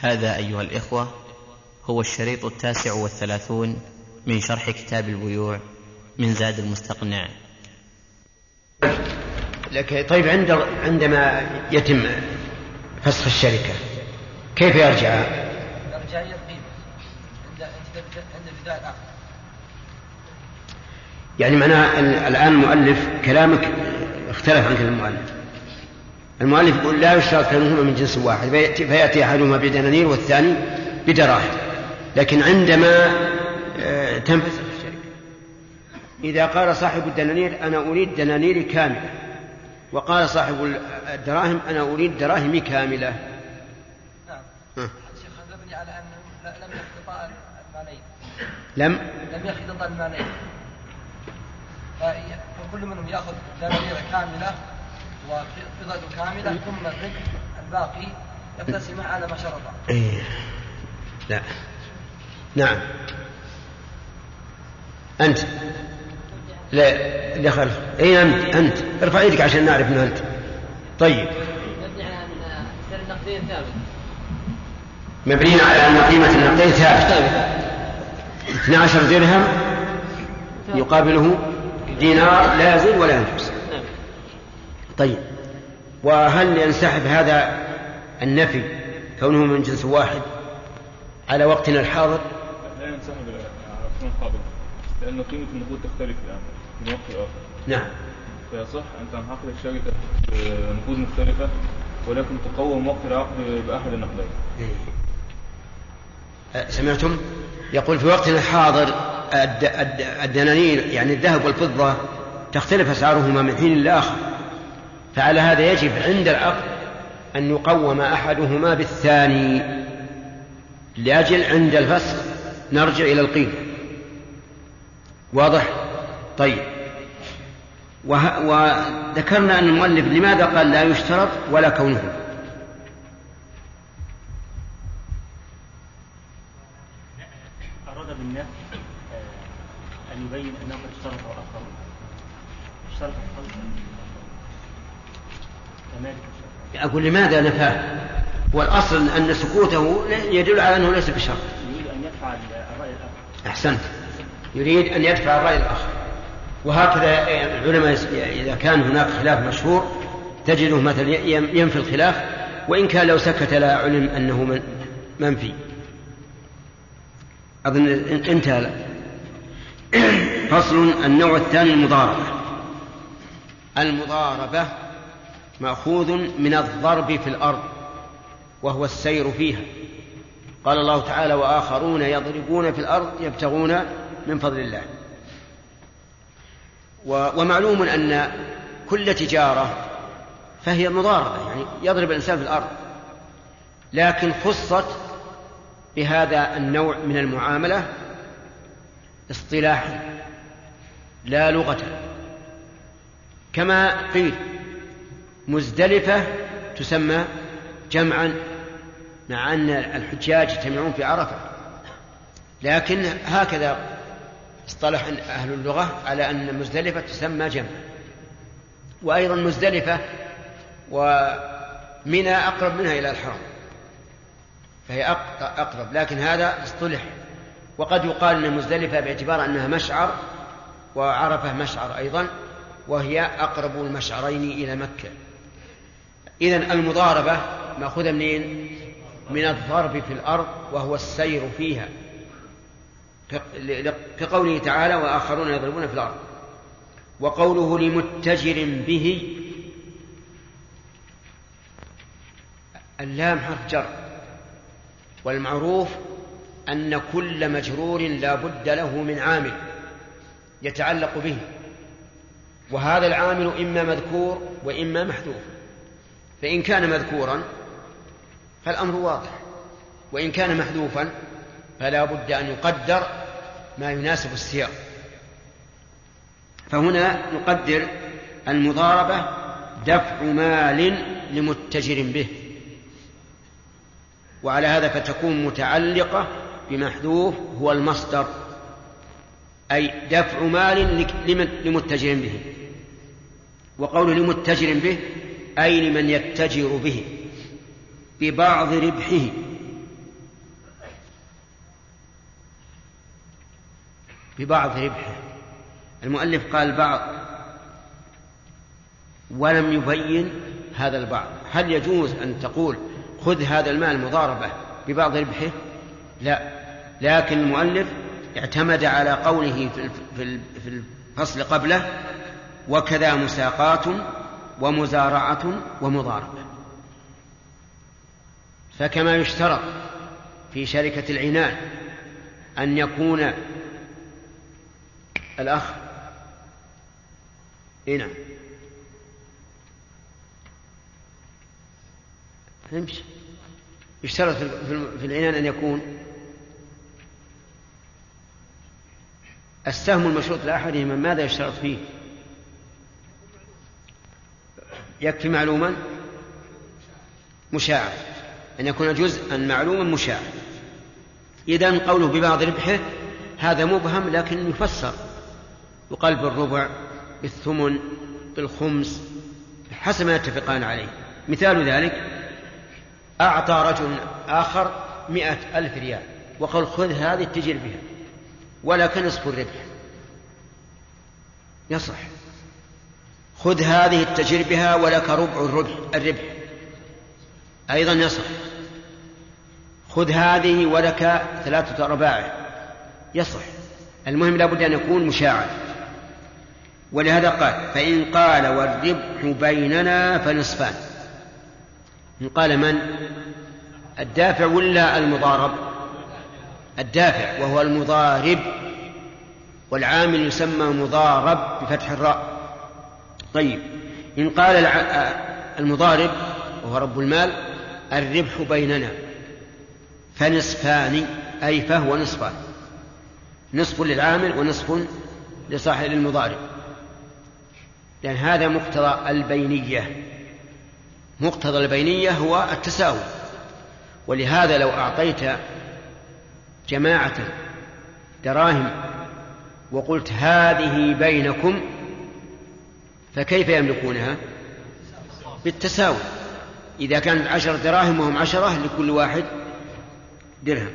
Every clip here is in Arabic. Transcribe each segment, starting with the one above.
هذا أيها الإخوة هو الشريط التاسع والثلاثون من شرح كتاب البيوع من زاد المستقنع. لك طيب عند عندما يتم فسخ الشركة كيف يرجع؟ يرجع القيمة. عند عند الفداء الآخر. يعني معناه الآن المؤلف كلامك اختلف عن كلام المؤلف. المؤلف يقول لا يشترط كونهما من جنس واحد فيأتي أحدهما بدنانير والثاني بدراهم. لكن عندما تنفسخ الشركة إذا قال صاحب الدنانير أنا أريد دنانيري كاملة وقال صاحب الدراهم أنا أريد دراهمي كاملة. نعم شيخ مبني على أنه لم المالين لم؟ لم يختطا المالين فكل منهم يأخذ دنانير كاملة وفضة كاملة ثم الربح الباقي يقتسم على ما شرط. إيه. لا. نعم. أنت. لا. اللي خلف اي أنت أنت. ارفع يدك عشان نعرف انه أنت. طيب. مبني على أن سعر النقدين ثابت. مبني على أن قيمة النقدين ثابت. 12 درهم يقابله دينار لا يزيد ولا ينقص. طيب. وهل ينسحب هذا النفي كونه من جنس واحد على وقتنا الحاضر؟ لا ينسحب على وقتنا الحاضر لأن قيمة النقود تختلف الآن من وقت لآخر نعم. فيصح أن تنعقد الشركة بنقود مختلفة ولكن تقوم وقت العقد بأحد النقدين أه، سمعتم؟ يقول في وقتنا الحاضر الد- الد- الدنانير يعني الذهب والفضة تختلف أسعارهما من حين لآخر فعلى هذا يجب عند العقد أن يقوم أحدهما بالثاني. لأجل عند الفسخ نرجع إلى القيمة واضح؟ طيب. وه... وذكرنا أن المؤلف لماذا قال لا يشترط ولا كونه؟ أراد بالنفي آه، أن يبين أنه قد اشترط آخرون اشترط أقول لماذا نفاه والأصل أن سكوته يدل على أنه ليس بشرط. يريد أن يدفع الرأي الآخر. أحسنت. يريد أن يدفع الرأي الآخر. وهكذا العلماء إذا كان هناك خلاف مشهور تجده مثلا ينفي الخلاف وإن كان لو سكت لا علم أنه من منفي. أظن انتهى. فصل النوع الثاني المضاربة. المضاربة مأخوذ من الضرب في الأرض وهو السير فيها. قال الله تعالى وآخرون يضربون في الأرض يبتغون من فضل الله. ومعلوم أن كل تجارة فهي مضاربة يعني يضرب الإنسان في الأرض. لكن خصت بهذا النوع من المعاملة اصطلاحا لا لغة. كما قيل مزدلفة تسمى جمعا مع أن الحجاج يجتمعون في عرفة. لكن هكذا اصطلح أهل اللغة على أن مزدلفة تسمى جمع وأيضا مزدلفة ومنى أقرب منها إلى الحرم فهي أق- أقرب. لكن هذا اصطلح. وقد يقال أن مزدلفة باعتبار أنها مشعر وعرفة مشعر أيضا وهي أقرب المشعرين إلى مكة. إذا المضاربة مأخوذة منين؟ من الضرب في الأرض وهو السير فيها. كقوله تعالى وآخرون يضربون في الأرض. وقوله لمتجر به اللام حرف جر. والمعروف أن كل مجرور لا بد له من عامل يتعلق به. وهذا العامل إما مذكور وإما محذوف. فإن كان مذكورا فالأمر واضح وإن كان محذوفا فلا بد أن يقدر ما يناسب السياق. فهنا نقدر المضاربة دفع مال لمتجر به وعلى هذا فتكون متعلقة بمحذوف هو المصدر أي دفع مال لمتجر به. وقوله لمتجر به أي لمن يتجر به؟ ببعض ربحه. ببعض ربحه. المؤلف قال بعض. ولم يبين هذا البعض. هل يجوز أن تقول خذ هذا المال مضاربة ببعض ربحه؟ لا. لكن المؤلف اعتمد على قوله في الفصل قبله وكذا مساقات ومزارعة ومضاربة فكما يشترط في شركة العنان أن يكون الأخ إيه نعم. يشترط في العنان أن يكون السهم المشروط لأحدهما ماذا يشترط فيه؟ يكفي معلوما؟ مشاعر أن يكون جزءا معلوما مشاع. إذا قوله ببعض ربحه هذا مبهم لكن يفسر. يقال بالربع بالثمن بالخمس حسب ما يتفقان عليه. مثال ذلك أعطى رجل آخر مئة ألف ريال. وقال خذ هذه اتجر بها ولك نصف الربح. يصح. خذ هذه التجر بها ولك ربع الربح, الربح. أيضا يصح خذ هذه ولك ثلاثة أرباعه يصح المهم لابد أن يكون مشاعا ولهذا قال فإن قال والربح بيننا فنصفان. إن قال من؟ الدافع ولا المضارب؟ الدافع وهو المضارب. والعامل يسمى مضارب بفتح الراء. طيب إن قال المضارب وهو رب المال الربح بيننا فنصفان أي فهو نصفان نصف للعامل ونصف لصاحب المضارب. لأن هذا مقتضى البينية مقتضى البينية هو التساوي. ولهذا لو أعطيت جماعة دراهم وقلت هذه بينكم فكيف يملكونها؟ بالتساوي. إذا كانت عشر دراهم وهم عشرة لكل واحد درهم.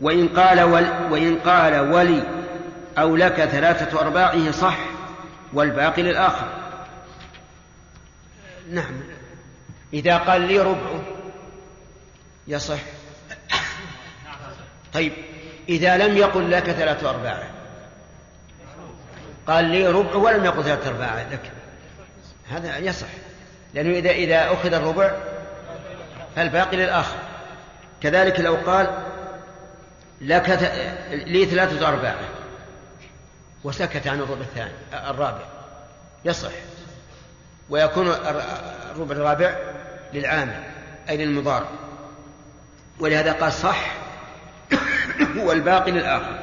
وإن قال ول وإن قال ولي أو لك ثلاثة أرباعه صح والباقي للآخر. نعم. إذا قال لي ربعه يصح. طيب إذا لم يقل لك ثلاثة أرباعه قال لي ربع ولم يقل ثلاثة أرباعه لك. هذا يصح. لأنه إذا إذا أخذ الربع فالباقي للآخر. كذلك لو قال لك لي ثلاثة أرباع وسكت عن الربع الثاني الرابع. يصح. ويكون الربع الرابع للعامل أي للمضارب ولهذا قال صح والباقي للآخر.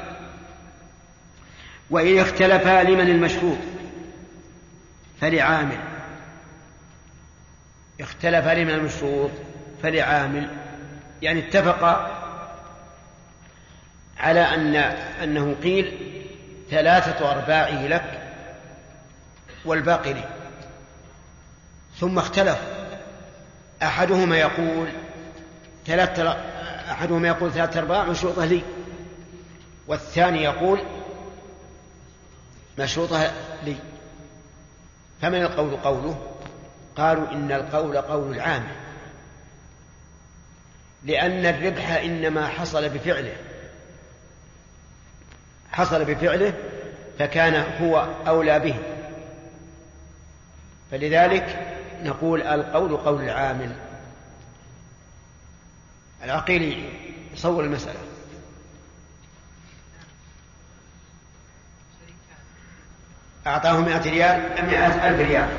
وإن اختلفا لمن المشروط؟ فلعامل. اختلف لمن المشروط فلعامل. يعني اتفق على أن أنه قيل ثلاثة أرباعه لك والباقي لي. ثم اختلف. أحدهما يقول ثلاثة أحدهما يقول ثلاثة أرباع مشروطة لي والثاني يقول مشروطة لي. فمن القول قوله؟ قالوا إن القول قول العامل لأن الربح إنما حصل بفعله. حصل بفعله فكان هو أولى به. فلذلك نقول القول قول العامل العقيل يصور المسألة. أعطاه مئة ريال مئة ألف ريال.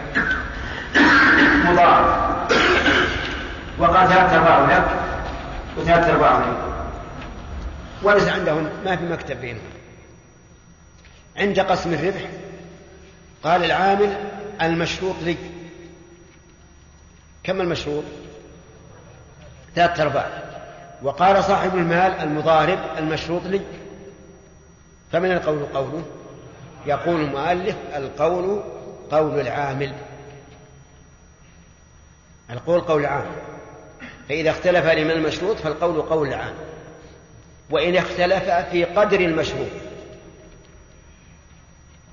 مضاعف وقال ثلاثة أرباع لك وثلاثة أرباع لي وليس عندهم ما في مكتب بينهم. عند قسم الربح قال العامل المشروط لي. كم المشروط؟ ثلاثة أرباع. وقال صاحب المال المضارب المشروط لي. فمن القول قوله؟ يقول المؤلف القول قول العامل. القول قول العامل فإذا اختلف لمن المشروط فالقول قول العامل وإن اختلف في قدر المشروط.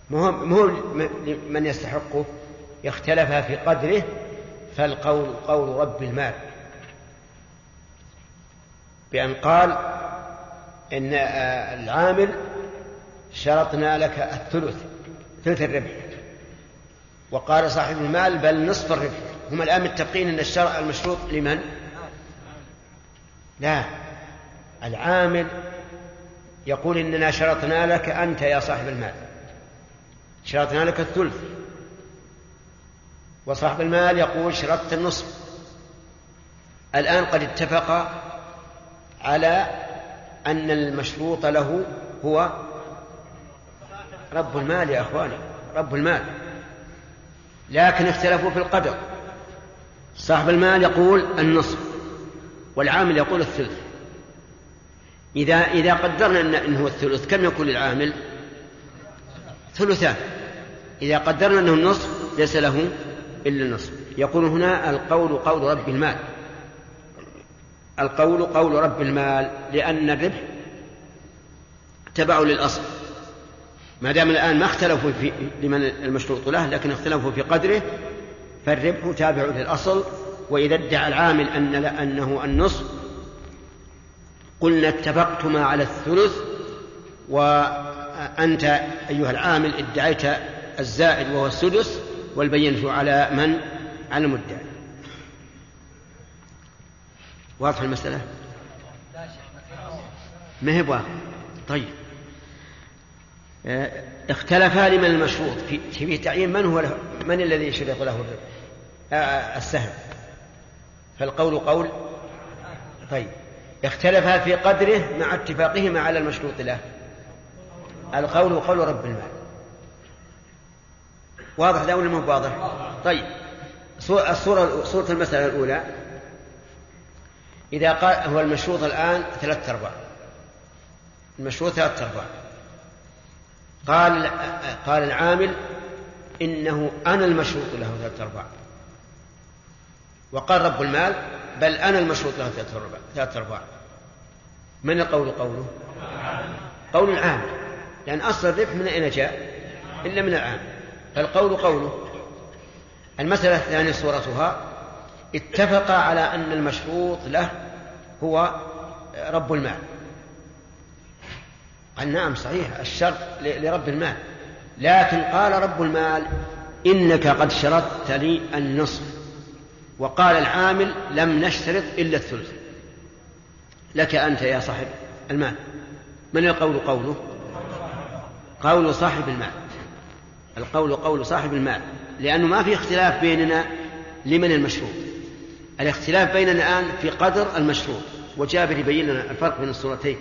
ما هو من يستحقه اختلف في قدره فالقول قول رب المال. بأن قال إن العامل شرطنا لك الثلث ثلث الربح. وقال صاحب المال بل نصف الربح. هم الآن متفقين أن الشرع المشروط لمن؟ لا. العامل يقول إننا شرطنا لك أنت يا صاحب المال. شرطنا لك الثلث. وصاحب المال يقول شرطت النصف. الآن قد اتفق على أن المشروط له هو رب المال يا أخواني رب المال. لكن اختلفوا في القدر. صاحب المال يقول النصف والعامل يقول الثلث. إذا إذا قدرنا أنه الثلث كم يكون للعامل؟ ثلثان. إذا قدرنا أنه النصف ليس له إلا النصف. يقول هنا القول قول رب المال. القول قول رب المال لأن الربح تبع للأصل. ما دام الآن ما اختلفوا في لمن المشروط له لكن اختلفوا في قدره فالربح تابع للأصل وإذا ادعى العامل أن أنه النصف قلنا اتفقتما على الثلث وأنت أيها العامل ادعيت الزائد وهو السدس والبينة على من؟ على المدعي. واضح المسألة؟ ما هي واضح؟ طيب. اختلفا لمن المشروط. في في تعيين من هو له؟ من الذي يشرط له الربح آه، السهم. فالقول قول. طيب. اختلفا في قدره مع اتفاقهما على المشروط له. القول قول رب المال. واضح ذا ولا مو واضح؟ طيب. الصورة صورة المسألة الأولى. إذا قال هو المشروط الآن ثلاثة أرباع. المشروط ثلاثة أرباع. قال قال العامل إنه أنا المشروط له ثلاثة أرباع. وقال رب المال بل أنا المشروط له ثلاثة أرباع من القول قوله؟ قول العامل لأن أصل الربح من أين جاء؟ إلا من العامل فالقول قوله. المسألة الثانية صورتها اتفق على أن المشروط له هو رب المال. قال نعم صحيح الشرط لرب المال. لكن قال رب المال إنك قد شرطت لي النصف. وقال العامل لم نشترط إلا الثلث. لك أنت يا صاحب المال. من القول قوله؟ قول صاحب المال. القول قول صاحب المال. لأنه ما في اختلاف بيننا لمن المشروط الاختلاف بيننا الآن في قدر المشروط وجابر يبين لنا الفرق بين الصورتين.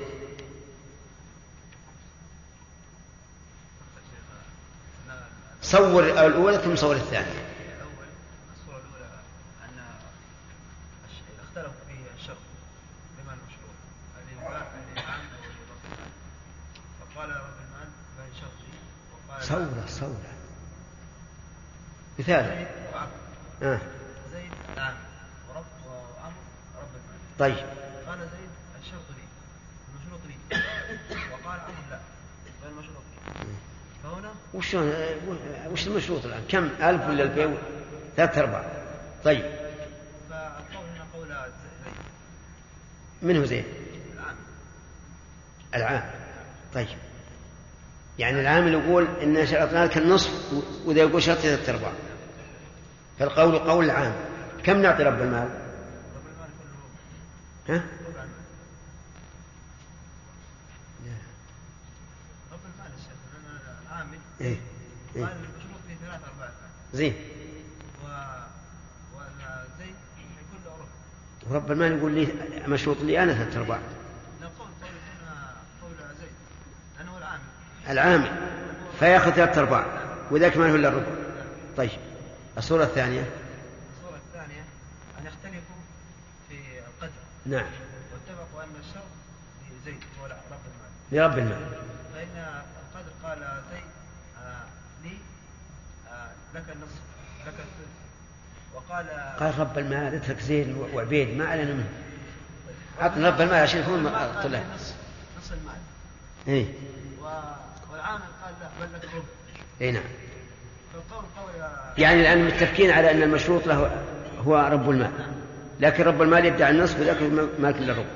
صور الأولى ثم صور الثانية. صورة صورة. مثال. آه. زيد نعم ورب وعمر رب المال طيب قال زيد الشرط لي المشروط لي وقال عمر لا غير المشروط لي فهنا وش المشروط الآن؟ كم؟ ألف ولا ألفين؟ ثلاثة أرباع. طيب. من هو زين. العام. العام. طيب. يعني العامل يقول إن شرطنا لك النصف وإذا يقول شرط ثلاثة أرباع. فالقول قول العام. كم نعطي رب المال؟ رب المال كله ها؟ ربع المال رب المال الشيخ لأن العامل إيه. إيه. قال المشروط فيه ثلاث أرباع زين و وزيد يكون له ربع ورب المال يقول لي مشروط لي أنا ثلاثة أرباع. نقول قول قول زيد لأنه العامل العامل فياخذ ثلاثة أرباع. وذاك ما له إلا الربع. طيب. الصورة الثانية. الصورة الثانية. أن يختلفوا في القدر. نعم. واتفقوا أن الشرط لزيد هو رب المال. لرب المال. فإن القدر قال زيد لك النصف لك الثلث وقال قال رب المال اترك زين وعبيد ما علينا منه. عطنا رب المال عشان يكون طلع. نصف نصف المال. و... والعامل قال لا بل لك ربع اي نعم. فالقول قول يعني الآن متفقين على أن المشروط له هو رب المال. لكن رب المال يدعي النصف وذاك مالك للرب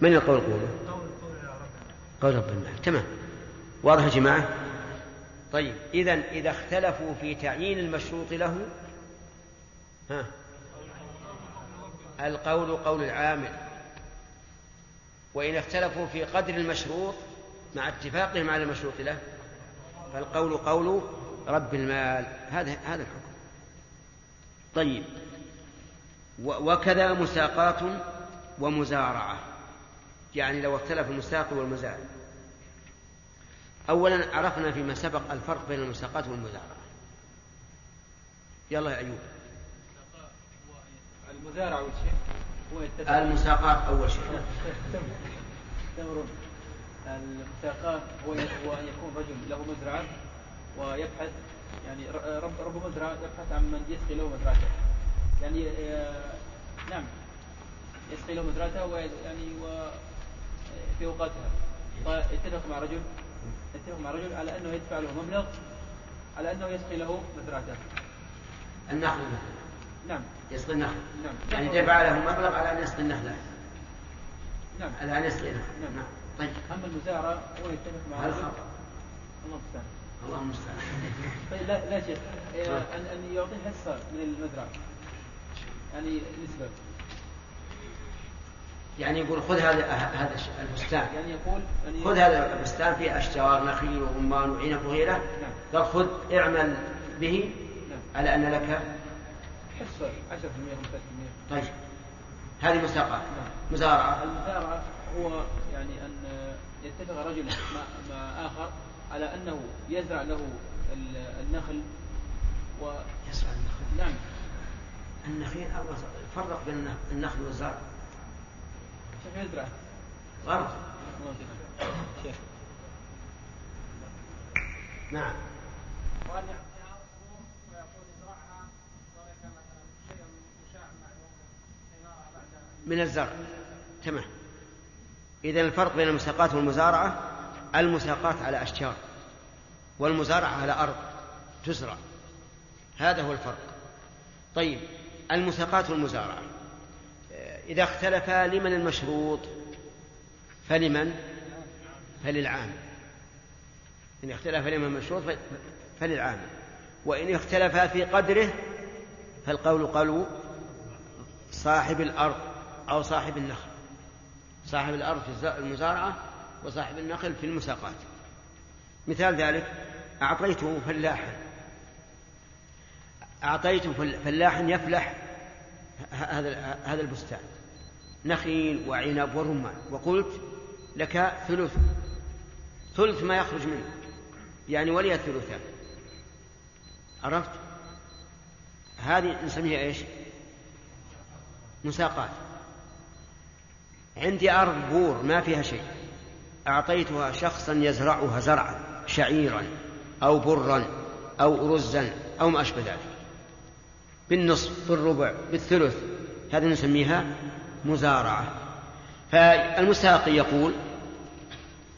من القول قوله؟ قول قول يا رب المال. تمام. واضح يا جماعة؟ طيب إذا إذا اختلفوا في تعيين المشروط له ها القول قول العامل. وإن اختلفوا في قدر المشروط مع اتفاقهم على المشروط له فالقول قول رب المال. هذا هذا الحكم. طيب وكذا مساقات ومزارعة. يعني لو اختلف المساق والمزارع أولا عرفنا فيما سبق الفرق بين المساقات والمزارعة. يلا يا أيوب. المزارع والشيء المساقات أول شيء. المساقات هو أن يكون رجل له مزرعة ويبحث يعني رب رب مزرعة يبحث عن من يسقي له مزرعته. يعني آه، نعم. يسقي له مزرعته ويعني و في أوقاتها. فاتفق مع رجل. اتفق مع رجل على أنه يدفع له مبلغ على أنه يسقي له مزرعته النخل. نعم. يسقي النخل. نعم. يعني دفع له مبلغ على أن يسقي النخلة نعم. على أن يسقي النخل. نعم. نعم. طيب. أما المزارع هو يتفق مع هذا خطأ الله المستعان. الله المستعان. طيب لا لا شيخ. إيه، ان أن يعطيه حصه من المزرعة. يعني نسبة. يعني يقول خذ هذا هذا الش- البستان. يعني يقول يعني خذ هذا البستان فيه أشجار نخيل ورمان وعنب وغيره. نعم. قال خذ اعمل به نعم. على أن لك حصة 10% 15% طيب. هذه مساقات نعم. مزارعة. المزارعة هو يعني أن يتفق رجل مع, مع آخر على أنه يزرع له ال- النخل و يزرع النخل. نعم. النخيل فرق بين النخ- النخل والزرع. شيخ نعم. وأن شيئا من الزرع. تمام. إذا الفرق بين المساقات والمزارعة المساقات على أشجار والمزارعة على أرض تزرع. هذا هو الفرق. طيب. المساقات والمزارعة. إذا اختلفا لمن المشروط؟ فلمن؟ فللعام. إن اختلف لمن المشروط فللعام. وإن اختلفا في قدره فالقول قول صاحب الأرض أو صاحب النخل. صاحب الأرض في المزارعة وصاحب النخل في المساقات. مثال ذلك أعطيته فلاحا. أعطيته فل- فلاحا يفلح هذا هذا البستان. نخيل وعنب ورمان. وقلت لك ثلث. ثلث ما يخرج منه. يعني ولي الثلثان. عرفت؟ هذه نسميها إيش؟ مساقات. عندي أرض بور ما فيها شيء. أعطيتها شخصا يزرعها زرعا شعيرا أو برا أو رزا أو ما أشبه ذلك. بالنصف بالربع بالثلث. هذه نسميها مزارعة. فالمساقي يقول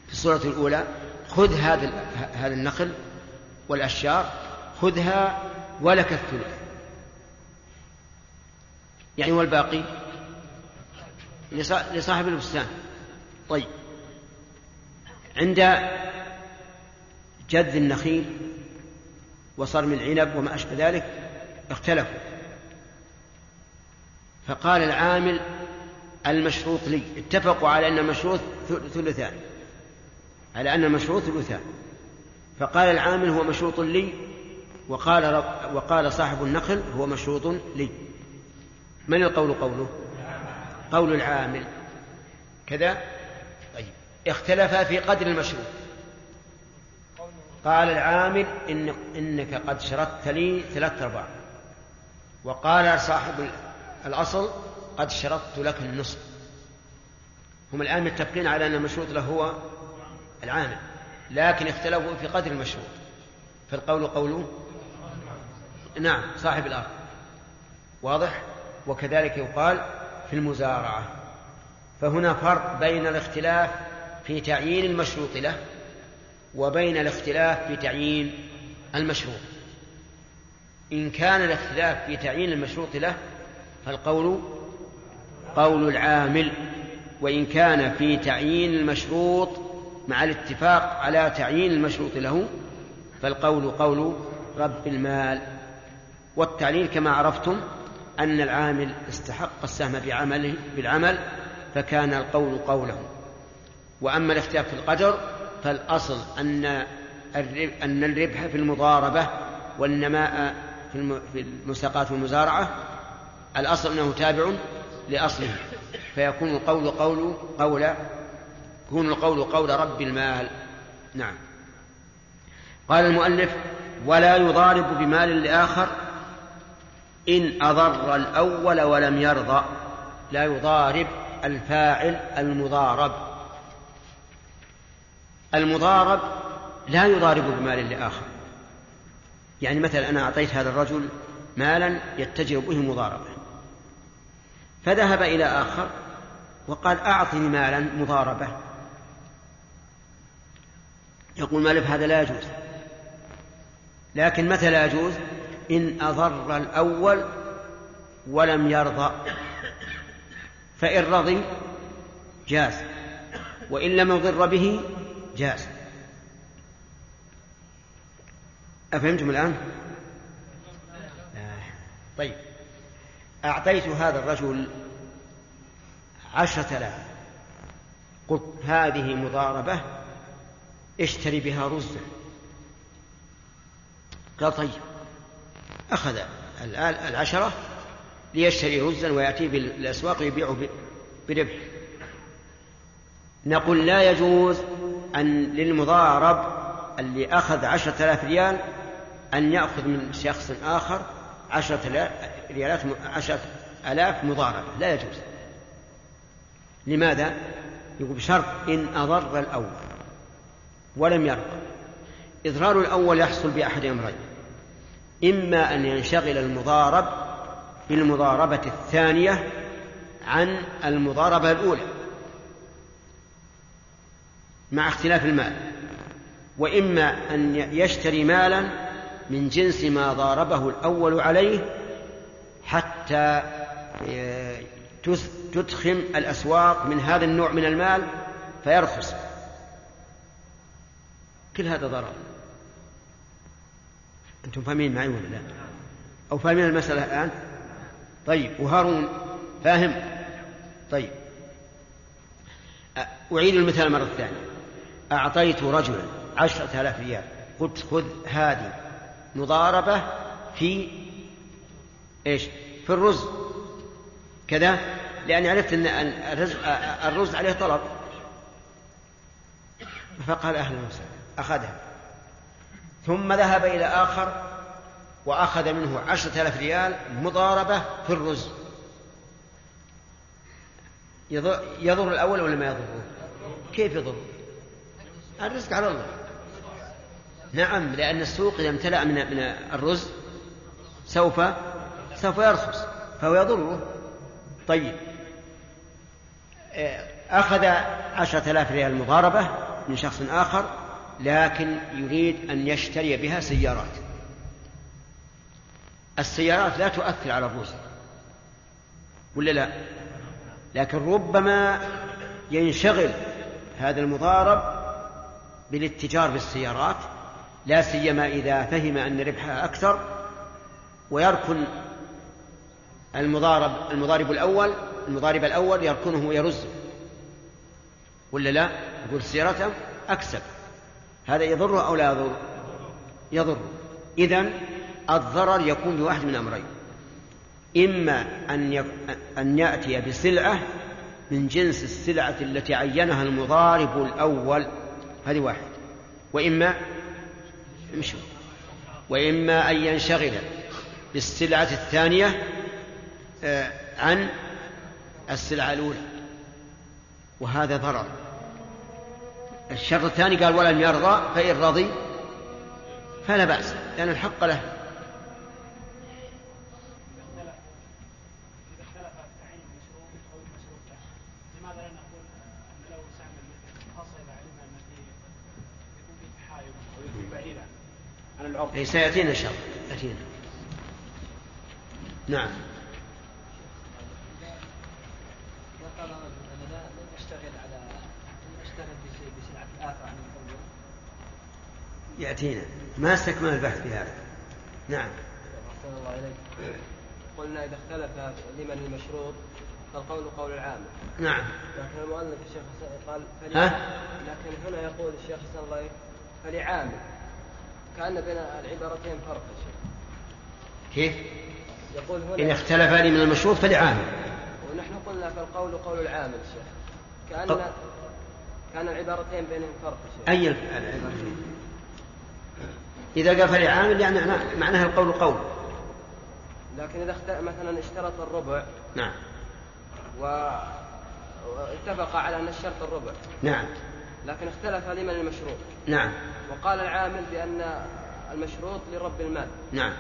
في الصورة الأولى خذ هذا هذا النخل والأشجار خذها ولك الثلث. يعني والباقي لصا- لصاحب البستان. طيب. عند جذ النخيل وصرم العنب وما أشبه ذلك اختلفوا. فقال العامل المشروط لي. اتفقوا على أن المشروط ثل- ثلثان. على أن المشروط ثلثان. فقال العامل هو مشروط لي وقال رب وقال صاحب النخل هو مشروط لي. من القول قوله؟ قول العامل. كذا؟ طيب. اختلفا في قدر المشروط. قال العامل إن إنك قد شرطت لي ثلاثة أرباع. وقال صاحب الأصل قد شرطت لك النصف هم الآن متفقين على أن المشروط له هو العامل لكن اختلفوا في قدر المشروط. فالقول قوله نعم صاحب الأرض. واضح؟ وكذلك يقال في المزارعة. فهنا فرق بين الاختلاف في تعيين المشروط له وبين الاختلاف في تعيين المشروط. إن كان الاختلاف في تعيين المشروط له فالقول قول العامل وإن كان في تعيين المشروط مع الاتفاق على تعيين المشروط له فالقول قول رب المال. والتعليل كما عرفتم أن العامل استحق السهم بعمله بالعمل فكان القول قوله. وأما الاختلاف في القدر فالأصل أن أن الربح في المضاربة والنماء في المساقات والمزارعة الأصل أنه تابع لأصله فيكون القول قول قول يكون القول قول رب المال. نعم. قال المؤلف ولا يضارب بمال لآخر إن أضر الأول ولم يرضى. لا يضارب الفاعل المضارب. المضارب لا يضارب بمال لآخر يعني مثلا أنا أعطيت هذا الرجل مالا يتجر به مضاربة. فذهب إلى آخر وقال أعطني مالا مضاربة. يقول مالك هذا لا يجوز. لكن متى لا يجوز؟ إن أضر الأول ولم يرضى. فإن رضي جاز وإن لم يضر به جاز. أفهمتم الآن؟ طيب. أعطيت هذا الرجل عشرة آلاف قلت هذه مضاربة اشتري بها رزا قال طيب. أخذ العشرة ليشتري رزا ويأتي بالأسواق ويبيعه بربح. نقول لا يجوز أن للمضارب اللي أخذ عشرة آلاف ريال أن يأخذ من شخص آخر عشرة ريالات عشرة آلاف مضاربة. لا يجوز. لماذا؟ يقول بشرط إن أضر الأول ولم يرضى إضرار الأول يحصل بأحد أمرين. إما أن ينشغل المضارب بالمضاربة الثانية عن المضاربة الأولى مع اختلاف المال وإما أن يشتري مالا من جنس ما ضاربه الأول عليه حتى تدخم الأسواق من هذا النوع من المال فيرخص. كل هذا ضرر. أنتم فاهمين معي ولا لا؟ أو فاهمين المسألة الآن؟ طيب وهارون فاهم؟ طيب. أعيد المثال مرة ثانية. أعطيت رجلا عشرة آلاف ريال. قلت خذ هذه. مضاربة في إيش؟ في الرز. كذا؟ لأني عرفت أن الرز, الرز عليه طلب. فقال أهلا وسهلا أخذها ثم ذهب إلى آخر وأخذ منه عشرة آلاف ريال مضاربة في الرز. يضر الأول ولا ما يضره؟ كيف يضر الرزق على الله. نعم لأن السوق إذا امتلأ من من الرز سوف سوف يرخص فهو يضره. طيب. أخذ عشرة آلاف ريال مضاربة من شخص آخر لكن يريد أن يشتري بها سيارات. السيارات لا تؤثر على الرز. ولا لا؟ لكن ربما ينشغل هذا المضارب بالاتجار بالسيارات. لا سيما إذا فهم أن ربحها أكثر ويركن المضارب المضارب الأول المضارب الأول يركنه ويرز. ولا لا؟ يقول سيارته أكسب. هذا يضره أو لا يضر؟ يضر. إذن الضرر يكون بواحد من أمرين. إما أن أن يأتي بسلعة من جنس السلعة التي عينها المضارب الأول. هذه واحد. وإما امشوا. وإما أن ينشغل بالسلعة الثانية عن السلعة الأولى. وهذا ضرر. الشرط الثاني قال ولم يرضى فإن رضي فلا بأس لأن الحق له. الأرض أي سيأتينا إن شاء الله. يأتينا نعم. قال رجل أنا لا لن اشتغل على لن اشتغل بشيء بسلعه الآخر عن الأول يأتينا. ما استكمل البحث في هذا. نعم. أحسن الله إليك. قلنا إذا اختلف لمن المشروط فالقول قول العامة نعم. لكن المؤلف الشيخ قال ها؟ لكن هنا يقول الشيخ حسن الله إليك فلعامل كأن بين العبارتين فرق كيف؟ يقول إن هنا اختلف لي من المشروط فلعامل. ونحن قلنا فالقول قول العامل شيخ. كأن كأن العبارتين بينهم فرق شيخ. أي العبارتين؟ إذا قال فلعامل يعني معناه- معناها القول قول. لكن إذا اخت... مثلا اشترط الربع. نعم. و... واتفق على أن الشرط الربع. نعم. لكن اختلف لمن المشروط. نعم. وقال العامل بأن المشروط لرب المال. نعم.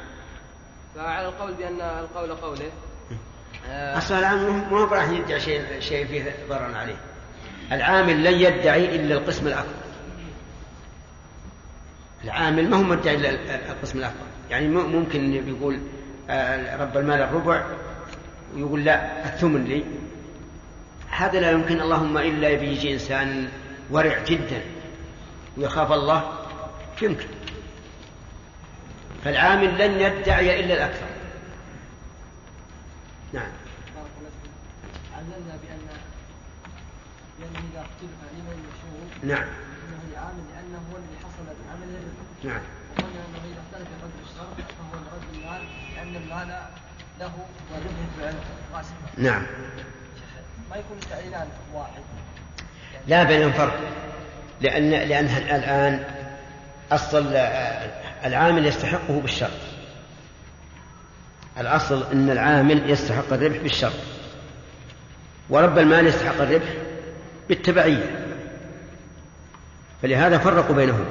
فعلى القول بأن القول قوله آه، أصلا العامل ما هو راح يدعي شيء شيء فيه ضرر عليه. العامل لن يدعي إلا القسم الأكبر. العامل ما هو مدعي إلا القسم الأكبر. يعني ممكن يقول آه، رب المال الربع ويقول لا الثمن لي. هذا لا يمكن اللهم إلا بيجي إنسان ورع جدا. ويخاف الله يمكن. فالعامل لن يدعي إلا الأكثر. نعم. علمنا بأن بأن إذا اختلف لمن المشروط نعم. إنه العامل لأنه هو الذي حصل العمل الربح نعم. وقلنا انه اذا اختلف قدر الشرط فهو لرد المال لأن المال له العلم قاسم نعم. ما يكون التعليلان واحد؟ لا بينهم فرق. لأن لأنها الآن أصل العامل يستحقه بالشرط. الأصل أن العامل يستحق الربح بالشرط. ورب المال يستحق الربح بالتبعية. فلهذا فرقوا بينهم.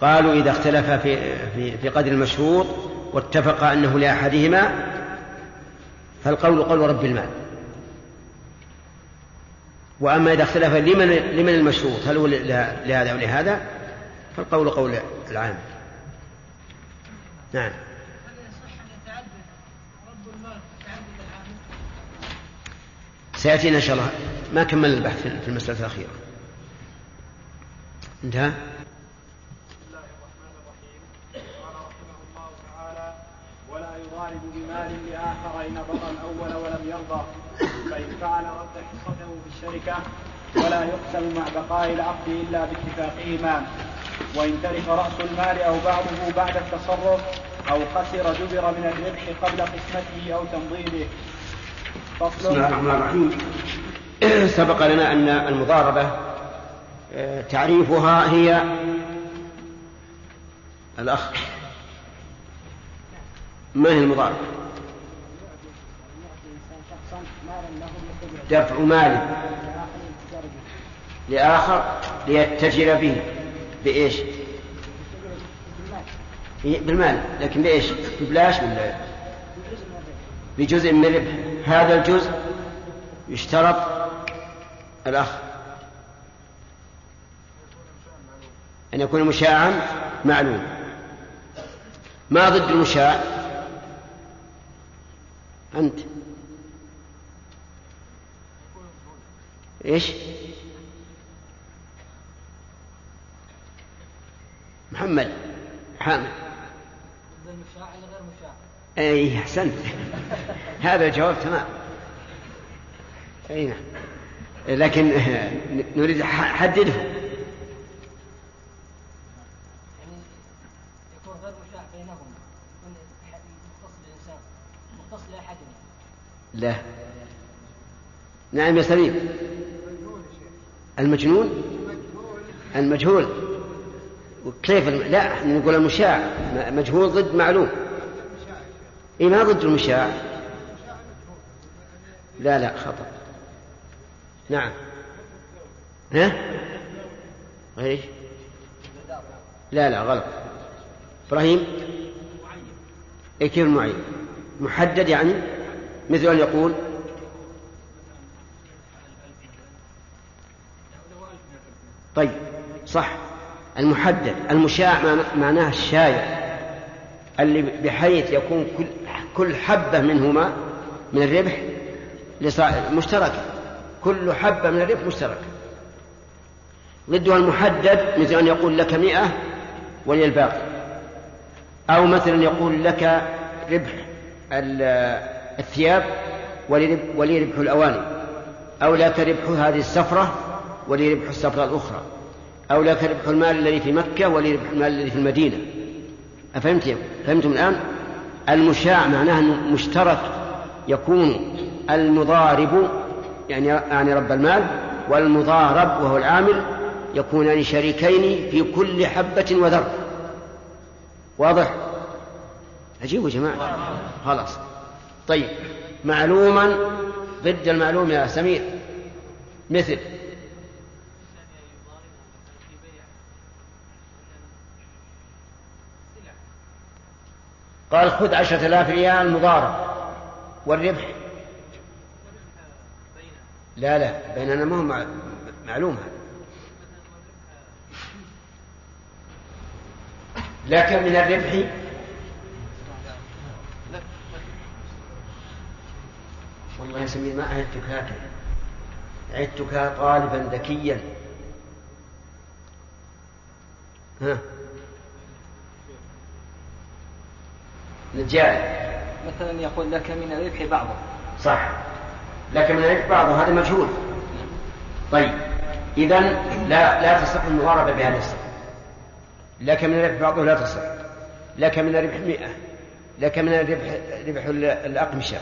قالوا إذا اختلف في في في قدر المشروط واتفق أنه لأحدهما فالقول قول رب المال. وأما إذا اختلف لمن لمن المشروط هل هو لهذا أو لهذا؟ فالقول قول العام. نعم. سيأتينا إن شاء الله. ما كمل البحث في المسألة الأخيرة. انتهى؟ ولا يضارب بمال لآخر إن ضر الأول ولم يرضى. فإن فعل رد حصته في الشركة ولا يقسم مع بقاء العقد إلا باتفاقهما وإن تلف رأس المال أو بعضه بعد التصرف أو خسر جبر من الربح قبل قسمته أو تمضيده بسم الله الرحمن الرحيم. سبق لنا أن المضاربة آه، تعريفها هي الأخ. ما هي المضاربة؟ دفع مال لآخر ليتجر به بإيش؟ إيه، بالمال. لكن بإيش؟ ببلاش ولا بجزء من الربح. هذا الجزء يشترط الأخ أن يكون مشاعا معلوم. ما ضد المشاع؟ أنت. إيش؟ محمد. حامد غير اي أحسنت. هذا الجواب تمام. اي نعم لكن نريد حدده. يكون غير مشاع بينهم يكون مختص بالانسان مختص لاحدهم لا. نعم يا سليم. المجنون؟ المجهول. وكيف الم... لا نقول المشاع. مجهول ضد معلوم. اي ما ضد المشاع. لا لا خطأ. نعم. ها؟ غير؟ لا لا غلط. إبراهيم؟ إيه كيف معين محدد يعني؟ مثل ان يقول طيب صح. المحدد المشاع معناه الشايع اللي بحيث يكون كل كل حبة منهما من الربح مشتركة. كل حبة من الربح مشتركة. ضدها المحدد مثل أن يقول لك مئة ولي الباقي. أو مثلا يقول لك ربح ال- الثياب ولي ربح الأواني. أو لك ربح هذه السفرة ولي ربح السفرة الأخرى. أو لك ربح المال الذي في مكة ولي ربح المال الذي في المدينة. أفهمت فهمتم الآن؟ المشاع معناه أنه مشترك يكون المضارب يعني يعني رب المال والمضارب وهو العامل يكونان شريكين في كل حبة وذر واضح؟ عجيب يا جماعة. خلاص. طيب. معلوما ضد المعلوم يا سمير. مثل قال خذ عشرة آلاف ريال مضارب والربح. لا لا بيننا ما هو مع- معلوم هذا. لكن من الربح والله يا سمير ما أعدتك هكذا. أعدتك طالبا ذكيا. ها؟ نجال مثلا يقول لك من الربح بعضه. صح. لكن من الربح بعضه هذا مجهول. طيب إذا لا لا تصح المضاربة بهذا الصف لك من الربح بعضه لا تصح. لك من الربح مئة. لك من الربح ربح ال- الأقمشة.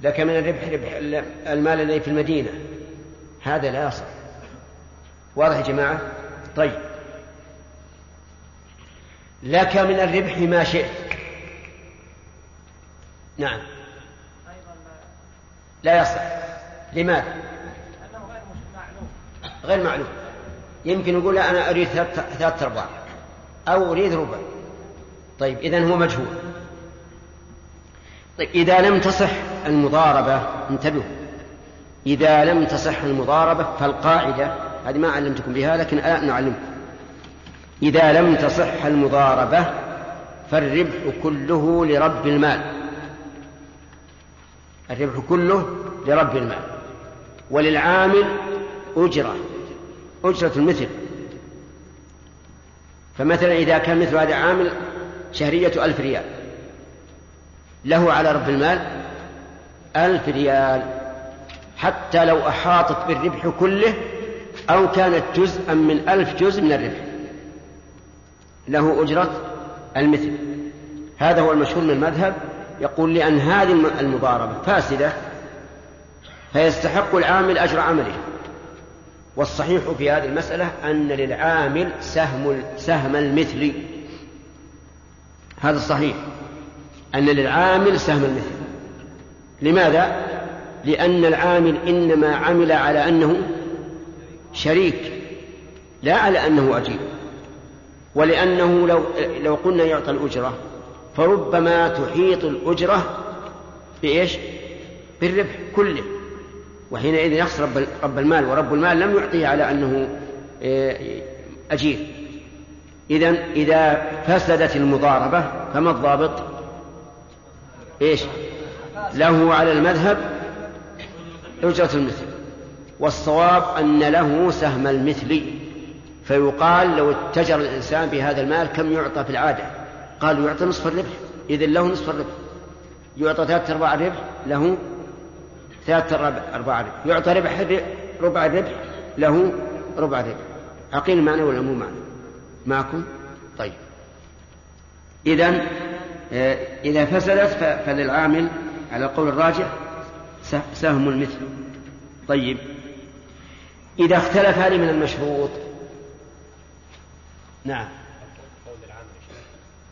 لك من الربح ربح ال- المال الذي في المدينة. هذا لا يصح. واضح يا جماعة؟ طيب. لك من الربح ما شئت. نعم. لا. يصح. لماذا؟ غير معلوم. يمكن يقول لا أنا أريد ثلاث ثلاث أرباع. أو أريد ربع. طيب إذن هو مجهول. طيب إذا لم تصح المضاربة انتبهوا. إذا لم تصح المضاربة فالقاعدة هذه ما علمتكم بها لكن الآن نعلمكم. إذا لم تصح المضاربة فالربح كله لرب المال. الربح كله لرب المال. وللعامل أجرة أجرة المثل. فمثلا إذا كان مثل هذا عامل شهرية ألف ريال. له على رب المال ألف ريال. حتى لو أحاطت بالربح كله أو كانت جزءا من ألف جزء من الربح. له أجرة المثل. هذا هو المشهور من المذهب يقول لأن هذه المضاربة فاسدة فيستحق العامل أجر عمله. والصحيح في هذه المسألة أن للعامل سهم سهم المثل. هذا الصحيح. أن للعامل سهم المثل. لماذا؟ لأن العامل إنما عمل على أنه شريك لا على أنه أجير. ولأنه لو لو قلنا يعطى الأجرة فربما تحيط الأجرة بإيش؟ بالربح كله وحينئذ يخسر رب, المال ورب المال لم يعطيه على أنه أجير إذا إذا فسدت المضاربة فما الضابط؟ إيش؟ له على المذهب أجرة المثل والصواب أن له سهم المثل فيقال لو اتجر الإنسان بهذا المال كم يعطى في العادة قالوا يعطى نصف الربح. إذن له نصف الربح. يعطى ثلاثة أرباع الربح له ثلاثة أرباع الربح. يعطى ربح ربع الربح له ربع الربح. عقيل معنى ولا مو معنى؟ معكم؟ طيب. إذا إذا فسدت فللعامل على القول الراجح سهم المثل. طيب. إذا اختلف هذه من المشروط. نعم.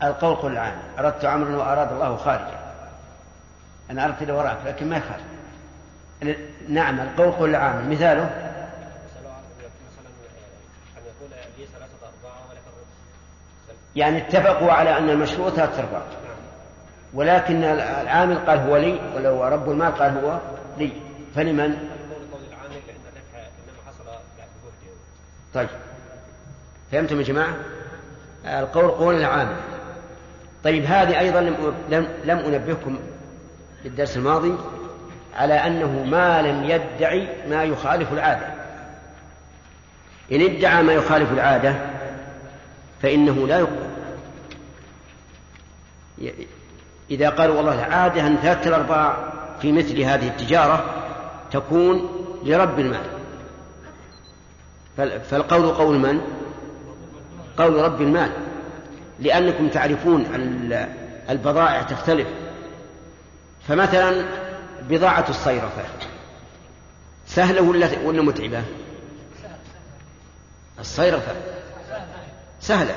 القول قول العام. أردت عمرا وأراد الله خارجا أنا أردت إلى وراك لكن ما يخالف. نعم القول قول العام. مثاله؟ يعني اتفقوا على أن المشروط ثلاثة أرباع. ولكن العامل قال هو لي ولو رب المال قال هو لي. فلمن؟ طيب. فهمتم يا جماعة؟ القول قول العام طيب هذه أيضا لم لم, أنبهكم في الدرس الماضي على أنه ما لم يدعي ما يخالف العادة. إن ادعى ما يخالف العادة فإنه لا يقبل. إذا قالوا والله العادة أن ثلاثة الأرباع في مثل هذه التجارة تكون لرب المال. فالقول قول من؟ قول رب المال. لأنكم تعرفون البضائع تختلف فمثلا بضاعة الصيرفة سهلة ولا ولا متعبة؟ الصيرفة سهلة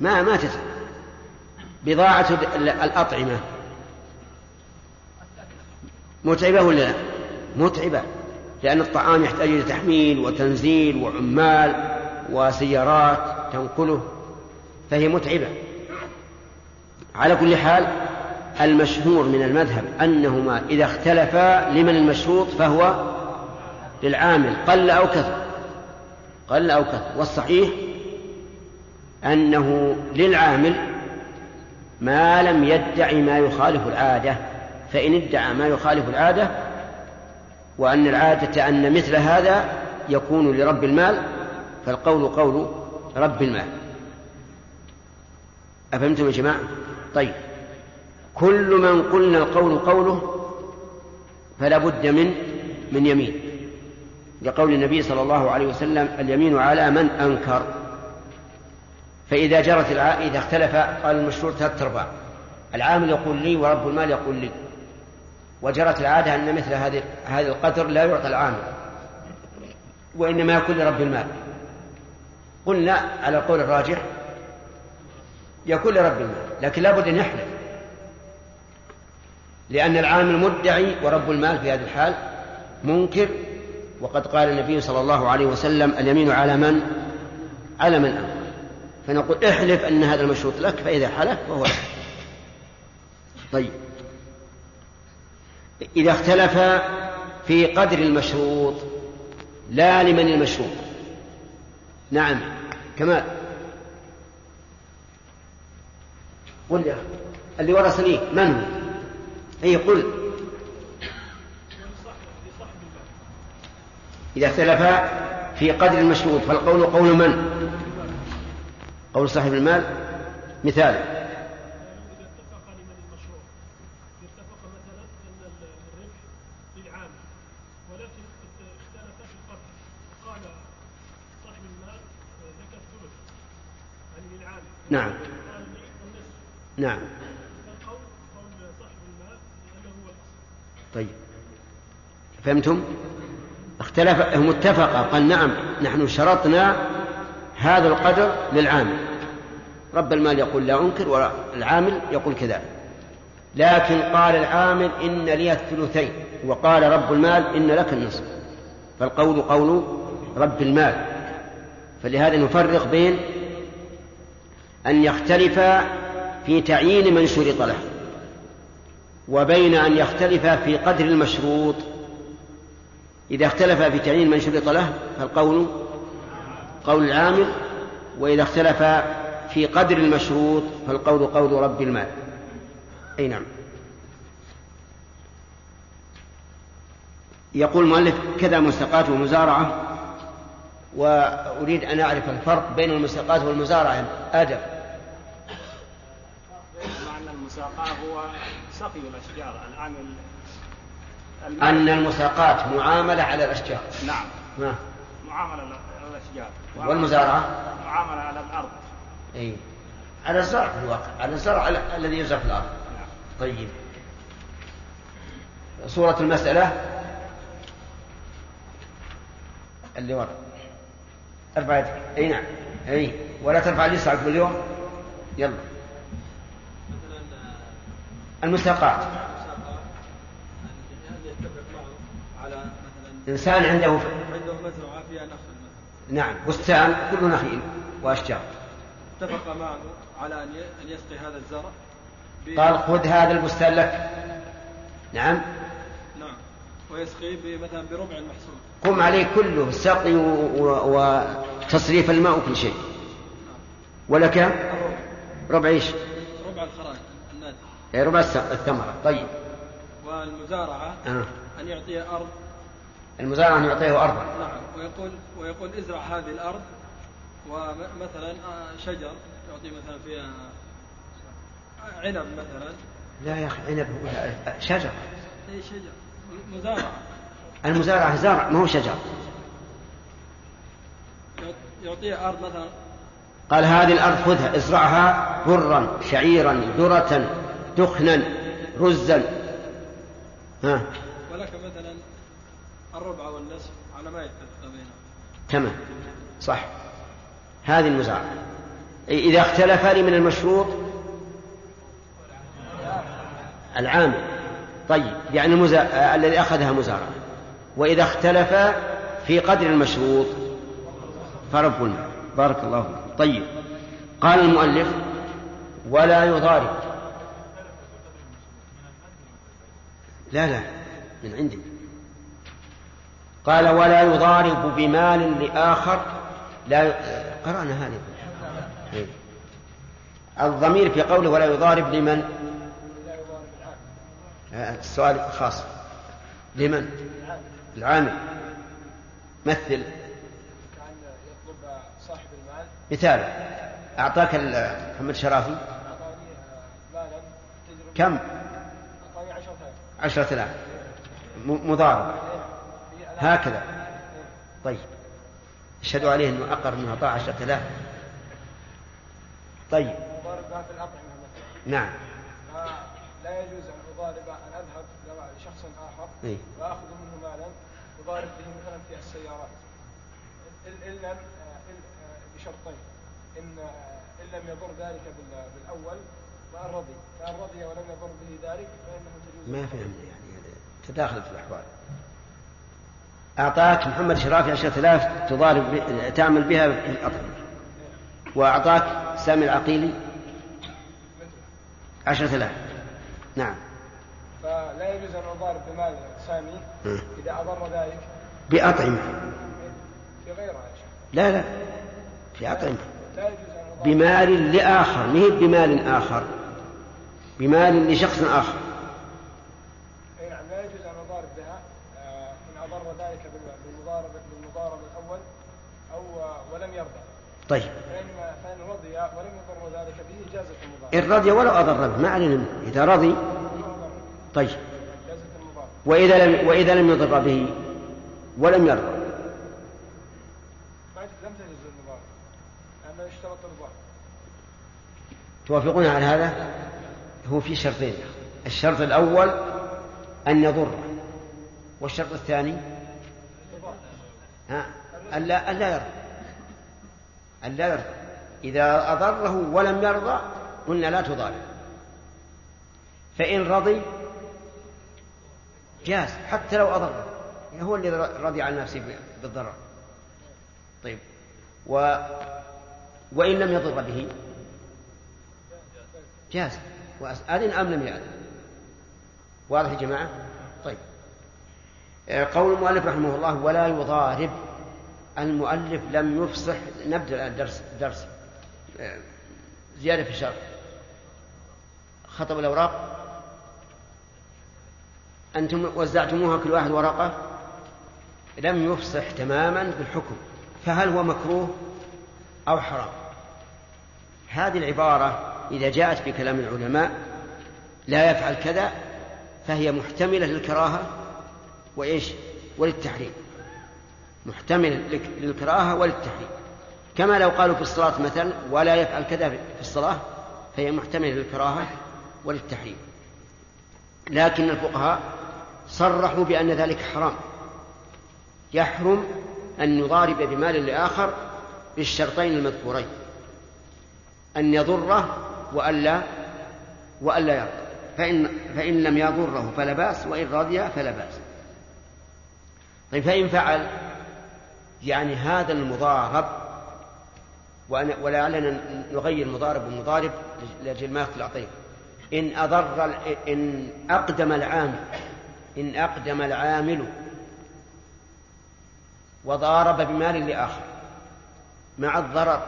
ما ما تتعب بضاعة الأطعمة متعبة ولا لا؟ متعبة لأن الطعام يحتاج إلى تحميل وتنزيل وعمال وسيارات تنقله فهي متعبة. على كل حال المشهور من المذهب أنهما إذا اختلفا لمن المشروط فهو للعامل قل أو كثر. قل أو كثر. والصحيح أنه للعامل ما لم يدع ما يخالف العادة. فإن ادعى ما يخالف العادة وأن العادة أن مثل هذا يكون لرب المال فالقول قول رب المال. أفهمتم يا جماعة؟ طيب. كل من قلنا القول قوله فلا بد من من يمين. لقول النبي صلى الله عليه وسلم اليمين على من أنكر. فإذا جرت. إذا اختلف قال المشهور ثلاث أرباع. العامل يقول لي ورب المال يقول لي. وجرت العادة أن مثل هذه هذا القدر لا يعطى العامل. وإنما يكون لرب المال. قلنا على القول الراجح يكون لرب المال لكن لابد أن يحلف. لأن العامل مدعي ورب المال في هذه الحال منكر وقد قال النبي صلى الله عليه وسلم اليمين على من؟ على من أمر. فنقول احلف أن هذا المشروط لك فإذا حلف فهو لك. طيب. إذا اختلف في قدر المشروط لا لمن المشروط. نعم. كمال. قل يا اللي ورثني من هو؟ أي قل إذا اختلف في قدر المشروط فالقول قول من؟ قول صاحب المال مثال نعم نعم. طيب. فهمتم؟ اختلف هم اتفقا قال نعم نحن شرطنا هذا القدر للعامل. رب المال يقول لا أنكر والعامل يقول كذلك لكن قال العامل إن لي الثلثين وقال رب المال إن لك النصف. فالقول قول رب المال. فلهذا نفرق بين أن يختلف في تعيين من شرط له وبين أن يختلف في قدر المشروط. إذا اختلف في تعيين من شرط له فالقول قول العامل وإذا اختلف في قدر المشروط فالقول قول رب المال. أي نعم. يقول المؤلف كذا مستقات ومزارعة. وأريد أن أعرف الفرق بين المستقات والمزارعة آدم. معنى المساقاة هو سقي الأشجار. العامل أن المساقات معاملة على الأشجار. نعم. ما. معاملة على الأشجار. والمزارعة؟ معاملة على الأرض. أي. على الزرع في الواقع. على الزرع الذي يزرع في الأرض. نعم. طيب. صورة المسألة. اللي ورا. ارفع يدك إي نعم. إي. ولا ترفع اليسرى عقب اليوم يلا. المساقات. إنسان عنده عنده مزرعة فيها نخل نعم بستان كله نخيل وأشجار. اتفق معه على أن يسقي هذا الزرع قال خذ هذا البستان لك. نعم. نعم. ويسقي مثلا بربع المحصول قم عليه كله السقي و- و- وتصريف الماء وكل شيء. ولك ربع إيش؟ ربع الخراج الناتج إيه، ربع الس- الثمرة. طيب. والمزارعة آه. أن يعطي أرض. المزارع أن يعطيه أرضا. نعم. ويقول ويقول ازرع هذه الأرض ومثلا آه، شجر يعطي مثلا فيها عنب مثلا. لا يا أخي عنب شجر. أي شجر. مزارعة. المزارعة زرع ما هو شجر. يعطيه أرض مثلا. قال هذه الأرض خذها ازرعها برا شعيرا ذرة. دخنا رزا. ها؟ ولك مثلا الربع والنصف على ما يتفق بينهم تمام. صح. هذه المزارعة إذا اختلفا من المشروط. العام. طيب. يعني المزا... آه، الذي أخذها مزارعة وإذا اختلفا في قدر المشروط. فرب المال. بارك الله فيك. طيب. قال المؤلف ولا يضارب. لا لا من عندك قال ولا يضارب بمال لآخر. لا ي... قرأنا هذه. إيه. الضمير في قوله ولا يضارب لمن؟ آه، السؤال خاص لمن؟ العامل. مثل. مثال. أعطاك محمد شرافي. تجربة. كم؟ أعطاني 10000 عشرة آلاف. م- مضارب هكذا. طيب. اشهدوا عليه أنه أقر أنه أعطاه عشرة آلاف. طيب. نعم. فلا يجوز أن أضارب أن أذهب لشخص آخر إيه. وآخذ منه مالا أضارب به مثلا في السيارات. لم آه، آه، بشرطين. إن آه، إن لم يضر ذلك بال- بالأول وأن رضي فإن رضي ولم يضر به ذلك فإنه تجوز. ما فهمنا يعني هذا تداخل في الأحوال. أعطاك محمد شرافي عشرة آلاف تضارب ب- تعمل بها في الأطعمة وأعطاك سامي العقيلي عشرة آلاف. نعم. فلا يجوز أن أضارب بمال سامي. إذا أضر ذلك. بأطعمة. في غيرها لا لا. في أطعمة. لا يجوز أن أضارب. بمال لآخر. ما هي بمال آخر. بمال لشخص آخر. أي نعم لا يجوز أن أضارب بها آه، إن أضر ذلك بال- بالمضاربة بالمضاربة الأول أو آه، ولم يرضى. طيب. فإن فإن رضي ولم يضر ذلك به جازت المضاربة. إن رضي ولو أضر به ما علينا إذا رضي. طيب. جازت المضاربة. وإذا لم وإذا لم يضر به ولم يرضى. لم تجوز المضاربة لأنه يشترط الرضا. توافقون على هذا؟ هو في شرطين. الشرط الأول أن يضر والشرط الثاني ها ألا ألا يرضى. ألا يرضى. إذا أضره ولم يرضى قلنا لا تضارب فإن رضي جاز حتى لو أضره. هو الذي رضي عن نفسه بالضرر. طيب. و وإن لم يضر به جاز. وأذن أم لم يأذن واضح يا جماعة؟ طيب. آه، قول المؤلف رحمه الله ولا يضارب. المؤلف لم يفصح نبدأ الآن درس. آه، زيادة في الشرط خطب الأوراق. أنتم وزعتموها كل واحد ورقة. لم يفصح تماما بالحكم فهل هو مكروه أو حرام؟ هذه العبارة إذا جاءت في كلام العلماء لا يفعل كذا فهي محتملة للكراهة وإيش؟ وللتحريم. محتملة لك- للكراهة وللتحريم. كما لو قالوا في الصلاة مثلا ولا يفعل كذا في الصلاة فهي محتملة للكراهة وللتحريم. لكن الفقهاء صرحوا بأن ذلك حرام. يحرم أن يضارب بمال لآخر بالشرطين المذكورين. أن يضره وألا وألا يرضى. فإن فإن لم يضره فلا بأس وإن رضي فلا بأس. طيب فإن فعل يعني هذا المضارب وأنا- ولعلنا نغير مضارب ومضارب لأجل ما يختلط طيب. إن أضر إن أقدم العامل إن أقدم العامل وضارب بمال لآخر مع الضرر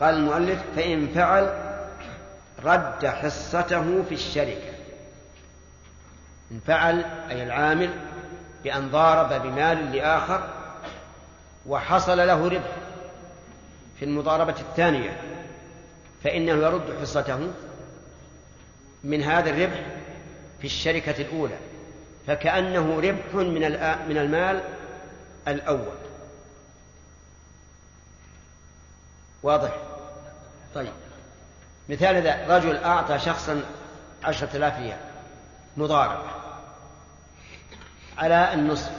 قال المؤلف فإن فعل رد حصته في الشركة. إن فعل أي العامل بأن ضارب بمال لآخر وحصل له ربح في المضاربة الثانية فإنه يرد حصته من هذا الربح في الشركة الأولى فكأنه ربح من من المال الأول. واضح؟ طيب. مثال ذا رجل أعطى شخصا عشرة آلاف ريال مضارب على النصف.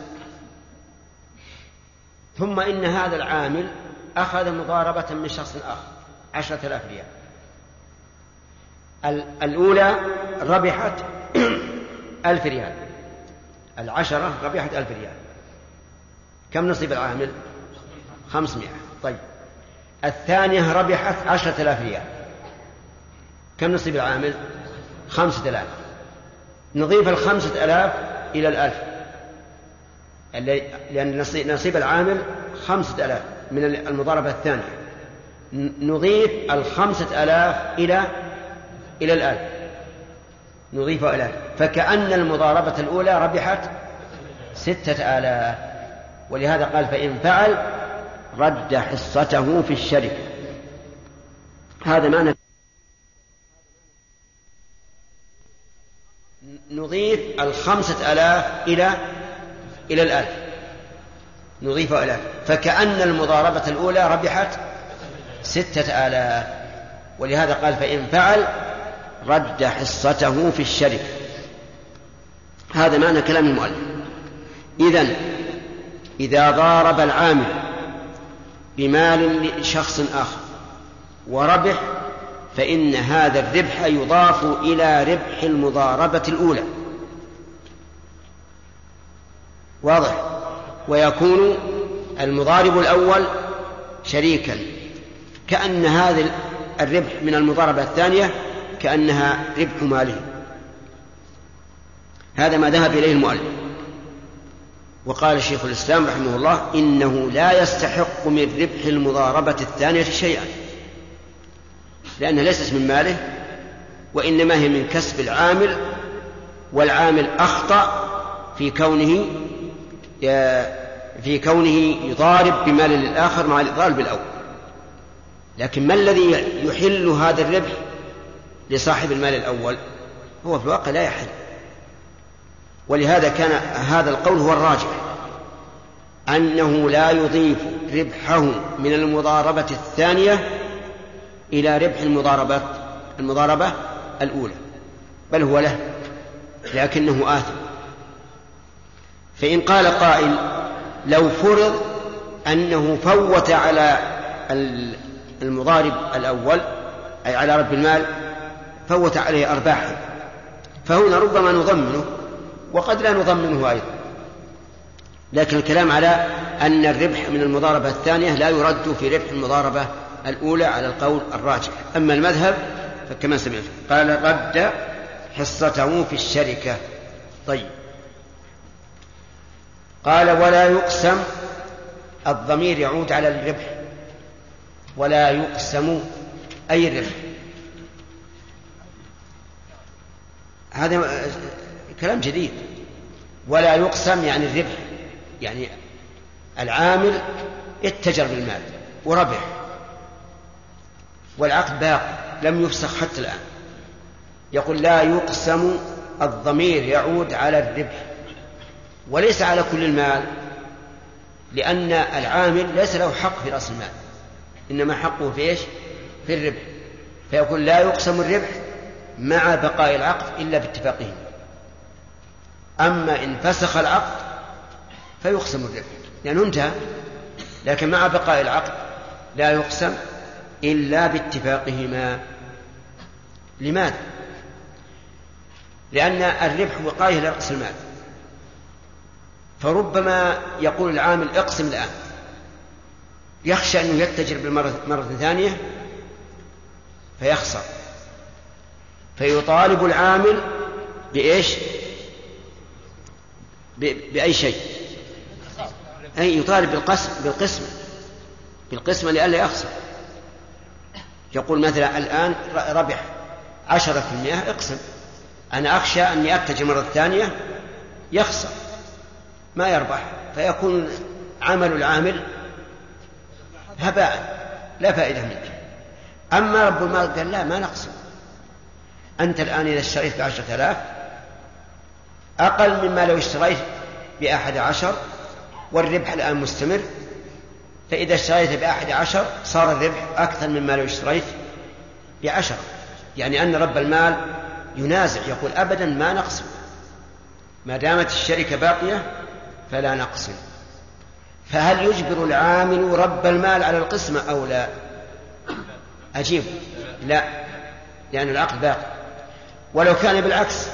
ثم إن هذا العامل أخذ مضاربة من شخص آخر عشرة آلاف ريال. الأولى ربحت ألف ريال العشرة ربحت ألف ريال. كم نصيب العامل؟ خمسمائة. طيب. الثانية ربحت عشرة آلاف ريال. كم نصيب العامل؟ خمسة آلاف. نضيف الخمسة آلاف إلى الألف. لأن نصيب العامل خمسة آلاف من المضاربة الثانية. نضيف الخمسة آلاف إلى إلى الألف. نضيفها إلى فكأن المضاربة الأولى ربحت ستة آلاف. ولهذا قال فإن فعل رد حصته في الشركة. هذا معنى نضيف الخمسة آلاف إلى إلى الألف. نضيفها إلى فكأن المضاربة الأولى ربحت ستة آلاف. ولهذا قال فإن فعل رد حصته في الشركة هذا معنى كلام المؤلف. إذن إذا ضارب العامل بمال لشخص آخر وربح فإن هذا الربح يضاف إلى ربح المضاربة الأولى. واضح؟ ويكون المضارب الأول شريكا. كأن هذا الربح من المضاربة الثانية كأنها ربح ماله. هذا ما ذهب إليه المؤلف. وقال شيخ الإسلام رحمه الله إنه لا يستحق من ربح المضاربة الثانية شيئا. لأنها ليست من ماله وإنما هي من كسب العامل والعامل أخطأ في كونه في كونه يضارب بمال للآخر مع الإضرار بالأول. لكن ما الذي يحل هذا الربح لصاحب المال الأول؟ هو في الواقع لا يحل. ولهذا كان هذا القول هو الراجح أنه لا يضيف ربحه من المضاربة الثانية إلى ربح المضاربة المضاربة الأولى بل هو له لكنه آثم. فإن قال قائل لو فرض أنه فوت على المضارب الأول أي على رب المال فوت عليه أرباحا. فهنا ربما نضمنه وقد لا نضمنه أيضا. لكن الكلام على أن الربح من المضاربة الثانية لا يرد في ربح المضاربة الأولى على القول الراجح. أما المذهب فكما سمعت. قال رد حصته في الشركة. طيب. قال ولا يقسم الضمير يعود على الربح. ولا يقسم أي الربح هذا كلام جديد. ولا يقسم يعني الربح. يعني العامل اتجر بالمال وربح. والعقد باقي لم يفسخ حتى الآن. يقول لا يقسم الضمير يعود على الربح. وليس على كل المال لأن العامل ليس له حق في رأس المال. إنما حقه في إيش؟ في الربح. فيقول لا يقسم الربح مع بقاء العقد إلا باتفاقهم. أما إن فسخ العقد فيقسم الربح. لأنه انتهى لكن مع بقاء العقد لا يقسم إلا باتفاقهما. لماذا؟ لأن الربح وقاية لرأس المال. فربما يقول العامل اقسم الآن. يخشى أنه يتجر بالمرة مرة ثانية فيخسر. فيطالب العامل بإيش؟ بأي شيء؟ أي يطالب بالقسم بالقسم. بالقسمة لئلا يخسر. يقول مثلا الآن ربح عشرة في المئة اقسم. أنا أخشى أني أتجر مرة ثانية يخسر ما يربح. فيكون عمل العامل هباء لا فائدة منه. أما رب المال قال لا ما نقسم أنت الآن إذا اشتريت بعشرة آلاف أقل مما لو اشتريت بأحد عشر والربح الآن مستمر. فإذا اشتريت بأحد عشر صار الربح أكثر مما لو اشتريت بعشرة يعني أن رب المال ينازع يقول أبدا ما نقسم ما دامت الشركة باقية فلا نقسم فهل يجبر العامل رب المال على القسمة أو لا؟ أجيب. لا لأن العقد باقي. ولو كان بالعكس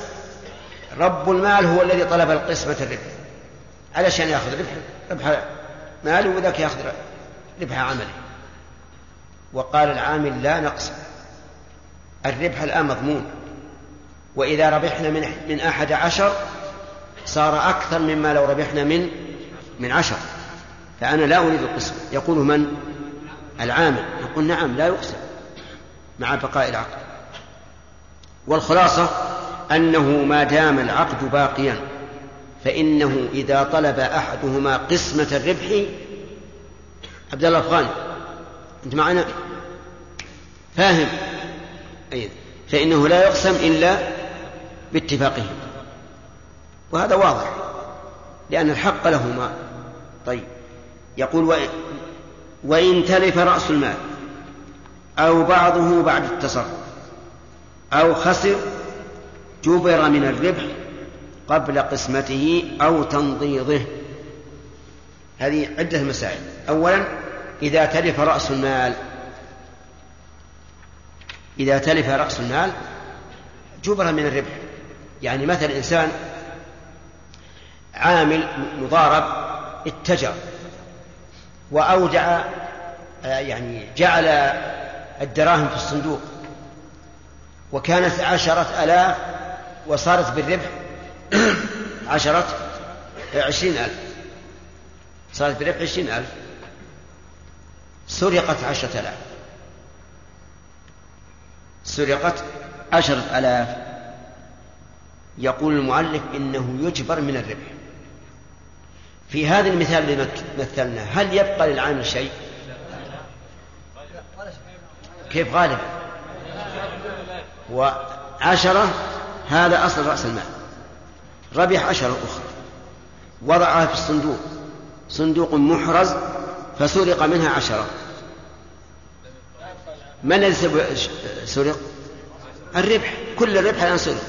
رب المال هو الذي طلب القسمة الربح علشان يأخذ ربح ربح ماله وذاك ياخذ ربح عمله. وقال العامل لا نقسم الربح الآن مضمون. وإذا ربحنا من من أحد عشر صار أكثر مما لو ربحنا من من عشر. فأنا لا أريد القسم. يقول من؟ العامل. يقول نعم لا يقسم. مع بقاء العقد. والخلاصة أنه ما دام العقد باقيا. فإنه إذا طلب أحدهما قسمة الربح عبد الله الأفغاني أنت معنا؟ فاهم. أي فإنه لا يقسم إلا باتفاقهم وهذا واضح لأن الحق لهما. طيب. يقول وإن تلف رأس المال أو بعضه بعد التصرف أو خسر جبر من الربح قبل قسمته أو تنضيضه هذه عدة مسائل. أولا إذا تلف رأس المال إذا تلف رأس المال جبر من الربح. يعني مثلا إنسان عامل مضارب اتجر وأودع يعني جعل الدراهم في الصندوق وكانت عشرة آلاف وصارت بالربح عشرة عشرين ألف. صارت بربح عشرين ألف. سرقت عشرة آلاف. سرقت عشرة آلاف. يقول المؤلف إنه يجبر من الربح. في هذا المثال اللي مثلنا هل يبقى للعامل شيء؟ كيف غالبا؟ وعشرة هذا أصل رأس المال. ربح عشرة أخرى. وضعها في الصندوق. صندوق محرز فسرق منها عشرة. من الذي سرق؟ الربح. كل الربح الآن سرق.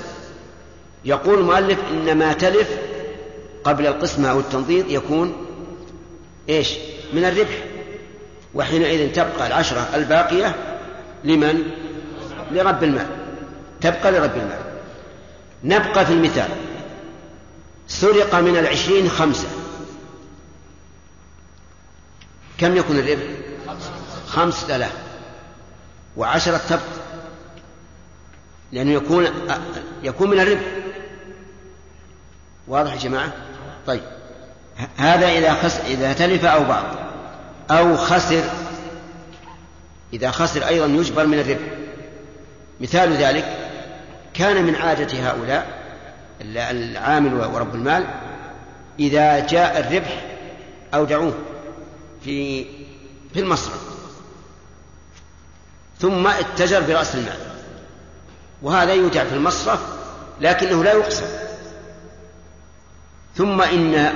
يقول المؤلف إن ما تلف قبل القسمة أو التنضيد يكون إيش؟ من الربح. وحينئذ تبقى العشرة الباقية لمن؟ لرب المال. تبقى لرب المال. نبقى في المثال. سرق من العشرين خمسة. كم يكون الربح خمسة آلاف. وعشرة تبقى لأنه يكون يكون من الربح. واضح يا جماعة؟ طيب. هذا إذا خس إذا تلف أو بعض أو خسر. إذا خسر أيضا يجبر من الربح. مثال ذلك كان من عادة هؤلاء العامل ورب المال إذا جاء الربح أودعوه في في المصرف ثم اتجر برأس المال. وهذا يودع في المصرف لكنه لا يقسم ثم إن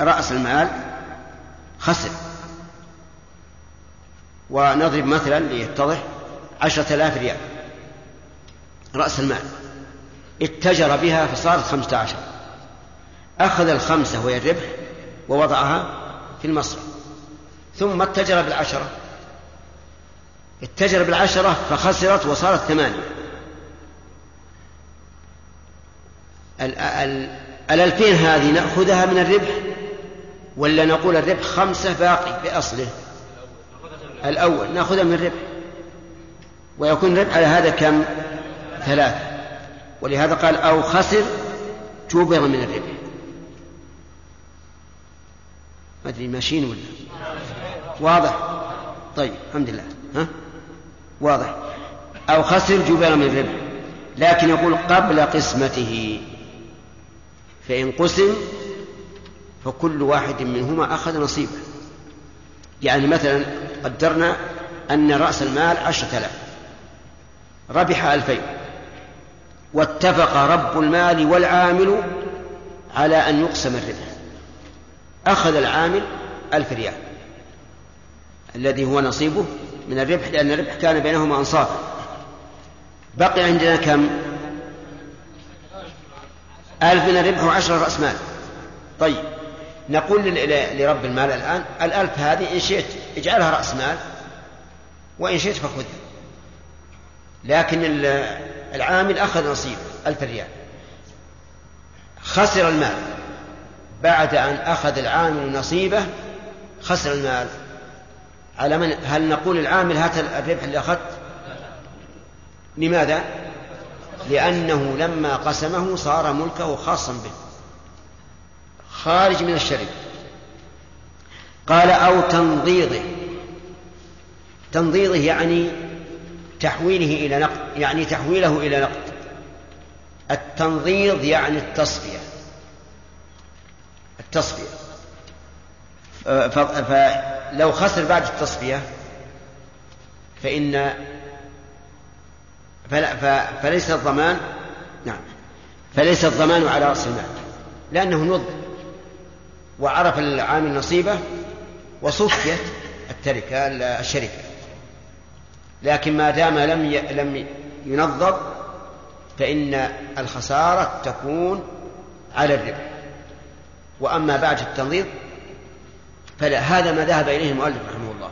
رأس المال خسر. ونضرب مثلا ليتضح عشرة آلاف ريال رأس المال. اتجر بها فصارت خمسة عشر. أخذ الخمسة وهي الربح ووضعها في المصرف. ثم اتجر بالعشرة. اتجر بالعشرة فخسرت وصارت ثمانية. الألفين هذه نأخذها من الربح ولا نقول الربح خمسة باقي بأصله؟ الأول. نأخذها من الربح. ويكون الربح على هذا كم؟ ثلاثة. ولهذا قال أو خسر جبر من الربح. ما أدري ماشيين ولا واضح؟ طيب الحمد لله. ها؟ واضح. أو خسر جبل من الربح. لكن يقول قبل قسمته. فإن قسم فكل واحد منهما أخذ نصيبه. يعني مثلا قدرنا أن رأس المال عشرة آلاف. ربح ألفين. واتفق رب المال والعامل على أن يقسم الربح. أخذ العامل ألف ريال. الذي هو نصيبه من الربح لأن الربح كان بينهما أنصافا. بقي عندنا كم؟ ألف من الربح وعشرة رأس مال. طيب نقول لرب المال الآن الألف هذه إن شئت اجعلها رأس مال وإن شئت فخذها. لكن العامل أخذ نصيب ألف ريال خسر المال. بعد أن أخذ العامل نصيبه خسر المال. على من هل نقول العامل هات الربح اللي أخذت؟ لماذا؟ لأنه لما قسمه صار ملكه خاصا به. خارج من الشركة قال أو تنضيضه تنضيضه يعني تحويله إلى نقد يعني تحويله إلى نقد. التنضيض يعني التصفية. التصفية. فلو خسر بعد التصفية فإن فليس الضمان نعم فليس الضمان على رأس المال لأنه نض وعرف العامل نصيبه وصفيت التركة الشركة. لكن ما دام لم لم ينظر فإن الخسارة تكون على الربح. وأما بعد التنظير فلا هذا ما ذهب إليه المؤلف رحمه الله.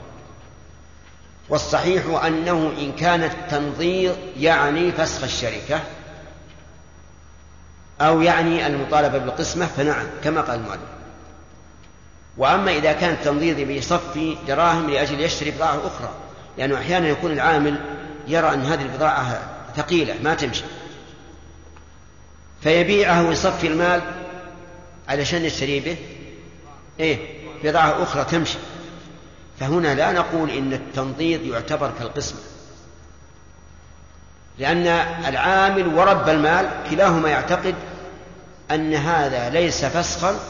والصحيح أنه إن كان التنظير يعني فسخ الشركة أو يعني المطالبة بالقسمة فنعم كما قال المؤلف. وأما إذا كان التنظير بيصفي دراهم لأجل يشتري بضاعة أخرى لأنه أحيانا يكون العامل يرى أن هذه البضاعة ثقيلة ما تمشي. فيبيعها ويصفي المال علشان يشتري به. إيه بضاعة أخرى تمشي. فهنا لا نقول إن التنضيد يعتبر كالقسمة. لأن العامل ورب المال كلاهما يعتقد أن هذا ليس فسخا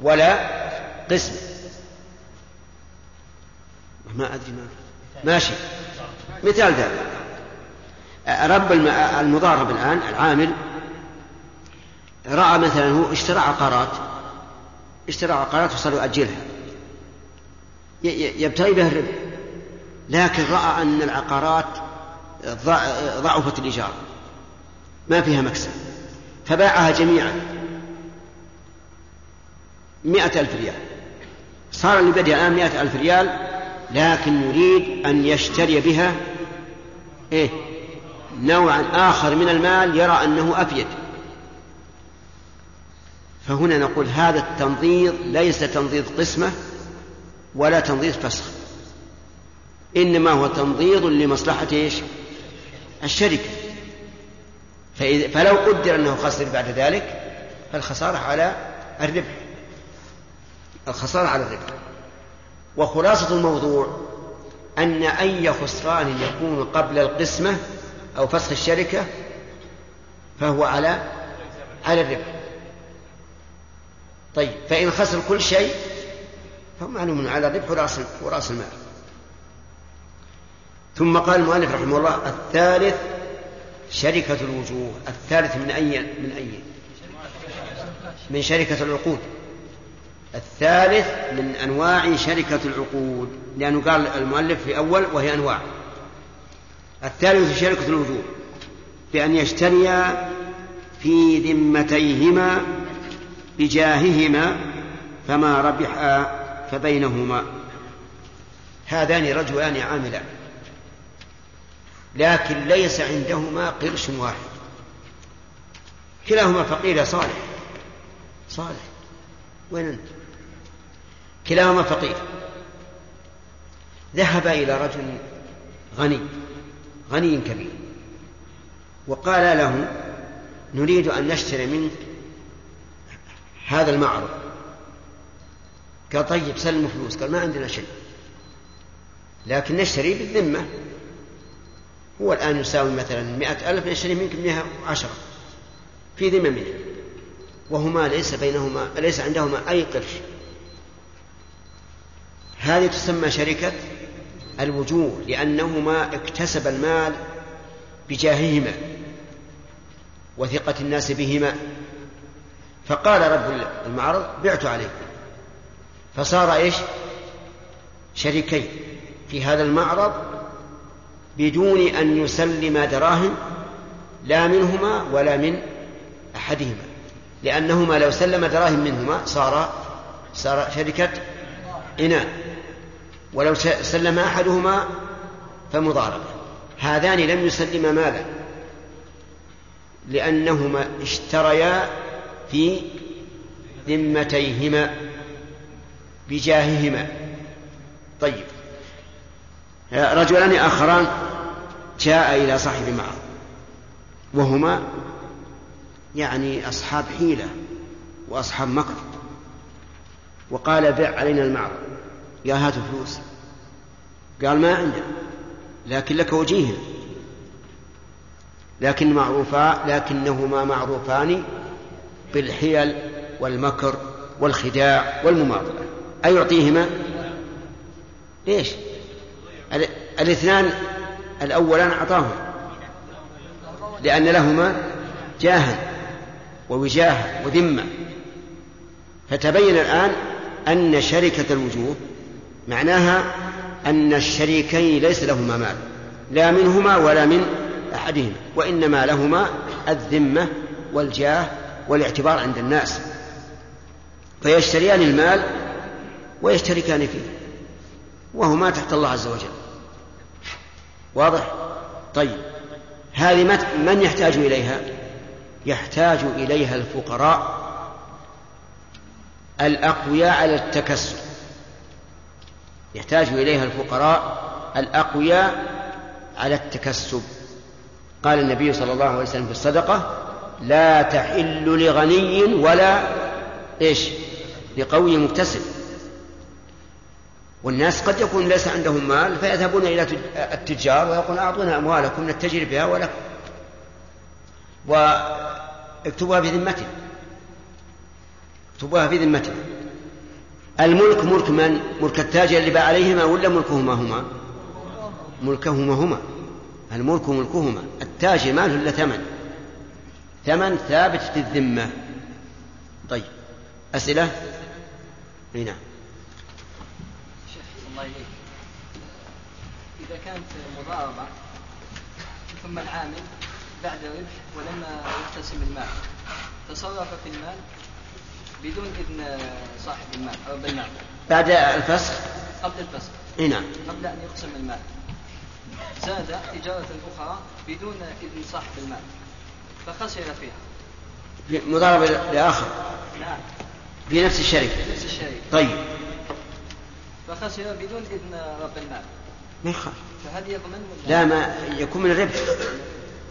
ولا قسم ما أدري ما ماشي. مثال ذلك رب المضارب الآن العامل رأى مثلا هو اشترى عقارات اشترى عقارات وصار يؤجلها. يبتغي بها الربح. لكن رأى أن العقارات ضعفت الإيجار. ما فيها مكسب. فباعها جميعا. مئة ألف ريال. صار لبدء الآن مئة ألف ريال لكن يريد أن يشتري بها إيه نوعا آخر من المال يرى أنه أفيد فهنا نقول هذا التنظير ليس تنظير قسمة ولا تنظير فسخ إنما هو تنظير لمصلحة إيش؟ الشركة. فلو قدر أنه خسر بعد ذلك فالخسارة على الربح. الخسارة على الربح. وخلاصة الموضوع أن أي خسران يكون قبل القسمة أو فسخ الشركة فهو على على الربح. طيب فإن خسر كل شيء فهو معلوم على الربح ورأس ورأس المال. ثم قال المؤلف رحمه الله الثالث شركة الوجوه الثالث من أي من أي؟ من شركة العقود. الثالث من أنواع شركة العقود لأنه قال المؤلف في أول وهي أنواع. الثالث شركة الوجوه بأن يشتريا في ذمتيهما بجاههما فما ربحا فبينهما. هذان رجلان عاملان. لكن ليس عندهما قرش واحد. كلاهما فقير يا صالح. صالح. وين أنت كلاهما فقير. ذهب إلى رجل غني غني كبير وقال له نريد أن نشتري منك هذا المعرض قال طيب سلموا فلوس. قال ما عندنا شيء لكن نشتري بالذمة. هو الآن يساوي مثلا مئة ألف يشتري منك مئة عشرة في ذممه وهما ليس بينهما ليس عندهما أي قرش. هذه تسمى شركة الوجوه لأنهما اكتسب المال بجاههما وثقة الناس بهما. فقال رب المعرض بعت عليكم فصار إيش؟ شريكين في هذا المعرض بدون أن يسلم دراهم لا منهما ولا من أحدهما. لأنهما لو سلم دراهم منهما صار صار شركة إناء. ولو سلم أحدهما فمضاربة. هذان لم يسلما مالا لأنهما اشتريا في ذمتيهما بجاههما. طيب. رجلان آخران جاء إلى صاحب معه وهما يعني أصحاب حيلة وأصحاب مكر وقال بع علينا المعرض. يا هات فلوس. قال ما عندنا لكن لك وجيه لكن معروفا لكنهما معروفان بالحيل والمكر والخداع والمماطلة. أيعطيهما؟ ليش الاثنان الأولان أعطاهم. لأن لهما جاها ووجاهة وذمة. فتبين الآن أن شركة الوجوه معناها أن الشريكين ليس لهما مال لا منهما ولا من أحدهما وإنما لهما الذمة والجاه والاعتبار عند الناس. فيشتريان المال ويشتركان فيه وهما تحت الله عز وجل. واضح؟ طيب. هذه من يحتاج إليها؟ يحتاج إليها الفقراء الأقوياء على التكسب. يحتاج إليها الفقراء الأقوياء على التكسب. قال النبي صلى الله عليه وسلم في الصدقة لا تحل لغني ولا إيش؟ لقوي مكتسب. والناس قد يكون ليس عندهم مال فيذهبون إلى التجار ويقولون أعطونا أموالكم نتجر بها ولكم. واكتبوها في ذمته اكتبوها في ذمته الملك ملك من؟ ملك التاجر اللي باع عليهما ولا ملكهما هما؟ ملكهما هما. الملك ملكهما. التاجر ما له الا ثمن؟ ثمن ثابت في الذمة. طيب. أسئلة؟ أي نعم. الله إذا كانت مضاربة ثم العامل بعد ربح ولم يقتسم المال تصرف في المال؟ بدون إذن صاحب المال أو بالمال بعد الفسخ؟ قبل الفسخ. إي نعم. قبل أن يقسم المال زاد تجارة أخرى بدون إذن صاحب المال فخسر فيها. مضاربة لآخر. نعم. في نفس الشركة. في نفس الشركة. طيب. فخسر بدون إذن رب المال ما يخالف فهل يضمن ولا؟ لا ما يكون من الربح.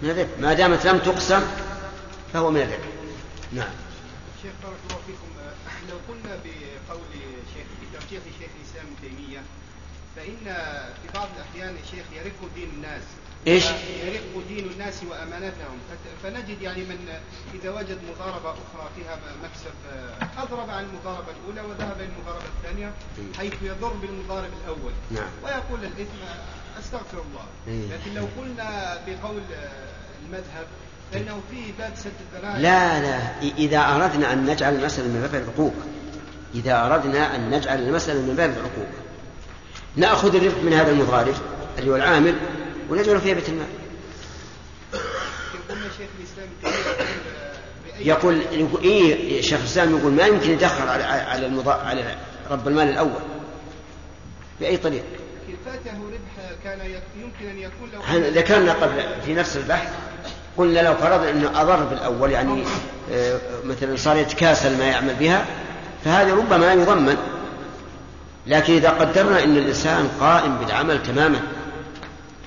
من الربح. ما دامت لم تقسم فهو من الربح. نعم. شيخ بارك الله قلنا بقول شيخ بترجيح شيخ الإسلام ابن تيمية فإن في بعض الأحيان الشيخ يرق دين الناس. إيش؟ يرق دين الناس وامانتهم فنجد يعني من إذا وجد مضاربة أخرى فيها مكسب آه، أضرب عن المضاربة الأولى وذهب إلى المضاربة الثانية حيث يضر بالمضارب الأول. نعم. ويقول الإثم أستغفر الله. إيه. لكن لو قلنا بقول آه، المذهب فإنه فيه باب سد الذرائع. لا لا. إذا أردنا أن نجعل المسألة من باب العقوق إذا أردنا أن نجعل المسألة من باب العقوق. نأخذ الربح من هذا المضارب اللي هو العامل ونجعله في بيت المال. يقول يقول إيه شيخ الإسلام يقول ما يمكن يدخل على على المضا... على رب المال الأول بأي طريقة فاته ربح كان يمكن ان يكون لو ذكرنا قبل في نفس البحث قلنا لو فرضنا انه أضر بالأول يعني آه، مثلا صار يتكاسل ما يعمل بها فهذا ربما يضمن. لكن إذا قدرنا إن الإنسان قائم بالعمل تماما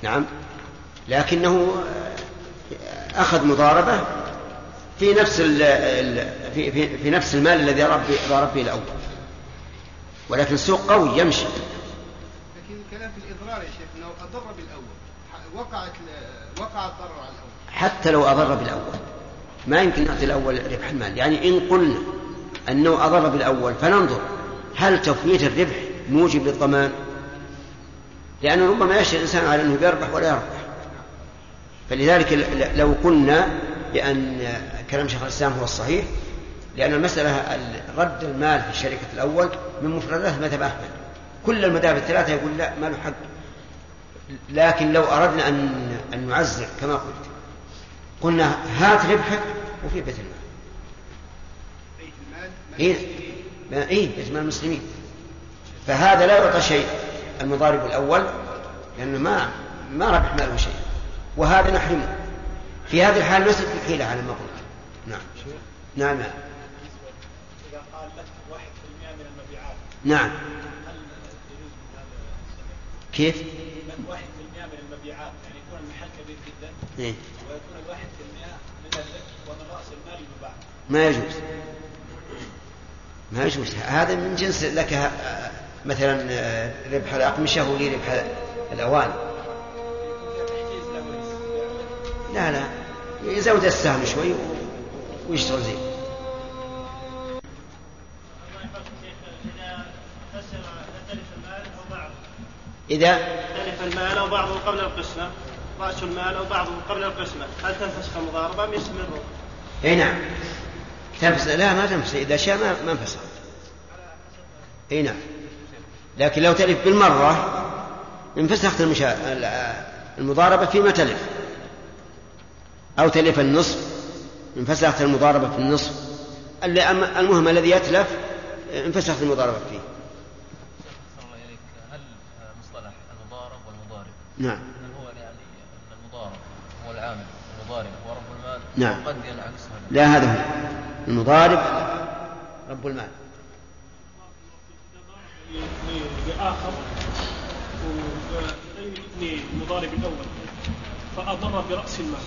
نعم لكنه أخذ مضاربة في نفس ال في, في, في نفس المال الذي ضرب به- الأول ولكن السوق قوي يمشي. لكن الكلام في الإضرار يا شيخ انه أضر بالأول وقعت وقع الضرر على الأول. حتى لو أضر بالأول. ما يمكن نعطي الأول ربح المال. يعني إن قلنا أنه أضر بالأول فننظر هل تفويت الربح موجب للضمان؟ لأنه ربما يشتري الإنسان على أنه يربح ولا يربح. فلذلك لو قلنا بأن كلام شيخ الإسلام هو الصحيح لأن المسألة رد المال في الشركة الأول من مفردات مذهب أحمد. كل المذاهب الثلاثة يقول لا ما له حق. لكن لو أردنا أن أن نعزر كما قلت قلنا هات ربحك وفي بيت المال إيه؟ إيه المال المسلمين. فهذا لا يعطى شيء المضارب الأول لأنه ما ما ربح ماله شيء. وهذا نحرمه. في هذه الحال نسلك الحيلة على ما قلت نعم. نعم. نعم. إذا قال لك 1% من المبيعات نعم كيف؟ لك 1% من المبيعات يعني يكون المحل كبير جدا إيه؟ ويكون ال 1% من الربح ومن رأس المال يباع. ما يجوز. ما يجوز هذا من جنس لك آه، مثلا آه، ربح الأقمشة ولي ربح الأواني لا لا. يزود السهم شوي ويشتغل زين. إذا؟ تلف المال أو بعضه قبل القسمة. رأس المال أو بعضه قبل القسمة. هل تنفسخ المضاربة أم يستمر؟ إي نعم. تنفس لا ما تنفس. إذا شاء ما انفسخ إي نعم. لكن لو تلف بالمرة انفسخت المشا... ال- المضاربة فيما تلف. أو تلف النصف انفسخت المضاربة في النصف. المهم الذي يتلف انفسخت المضاربة فيه. هل مصطلح المضارب والمضارب؟ نعم. هل هو يعني أن المضارب هو العامل المضارب هو رب المال؟ نعم. أو قد ينعكس لا هذا هو. المضارب رب المال. لآخر للمضارب الأول فأضر برأس المال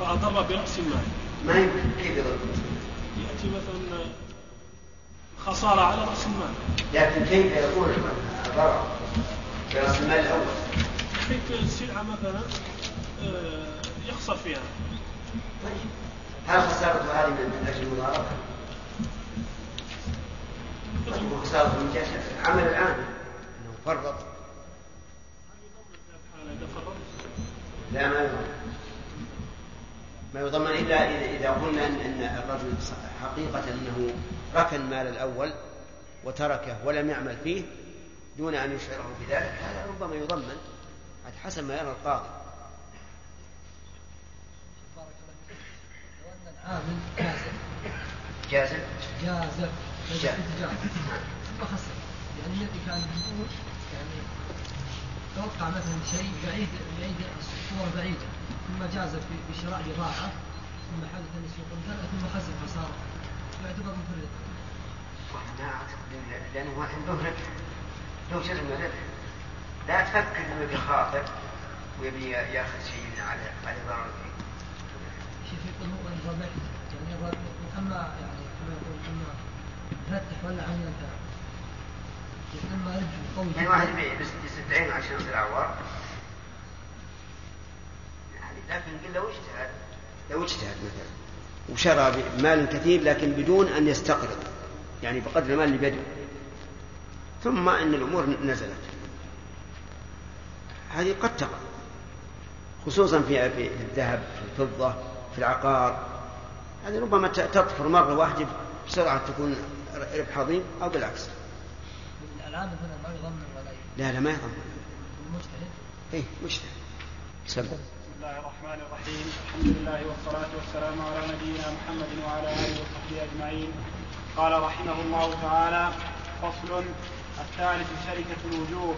فأضر برأس المال ما يمكن كيف يضرب يأتي مثلا خسارة على رأس المال لكن كيف يكون الضرر براس المال الأول؟ تلك السلعة مثلا آه، يخسر فيها. هل خسارته هذه من أجل المضاربه؟ تكون خسارته من جهة العمل الآن. إنه فرط. إذا لا ما يضمن. ما يضمن إلا اذا إذا قلنا ان إن الرجل حقيقة أنه ركن مال الأول وتركه ولم يعمل فيه دون أن يشعره بذلك هذا ربما يضمن. حسب ما يرى القاضي بارك الله فيك. العامل جازف. جازم جازف. جازف. جازف. ثم خسر يعني الذي كان يقول يعني توقع مثلا شيء بعيد بعيد الصورة بعيدة ثم جازف ب- بشراء بضاعة ثم حدث امتلأ ثم خسر خسارة. يعتبر مفرط ما اعتقد لأنه هو عنده ربح له جزء من الربح لا تفكر إنه بخاطر ويبي ياخذ شيء على على ضرر. يعني أما يعني كما يقول فتح ولا ربح قوي يعني واحد عينه عشان يصير عوار يعني لكن لو اجتهد لو اجتهد مثلا وشرى بمال كثير لكن بدون ان يستقرض يعني بقدر المال اللي بيده ثم ان الأمور نزلت هذه قد تقع خصوصا في الذهب في الفضة في العقار. هذه ربما ت- تطفر مرة واحدة بسرعة تكون ربح عظيم أو بالعكس. العامل هنا ما يضمن ولا لا لا ما يضمن. المجتهد إيه مجتهد. سبب بسم الله الرحمن الرحيم. الحمد لله والصلاة والسلام على نبينا محمد وعلى آله وصحبه أجمعين. قال رحمه الله تعالى فصل الثالث شركة الوجوه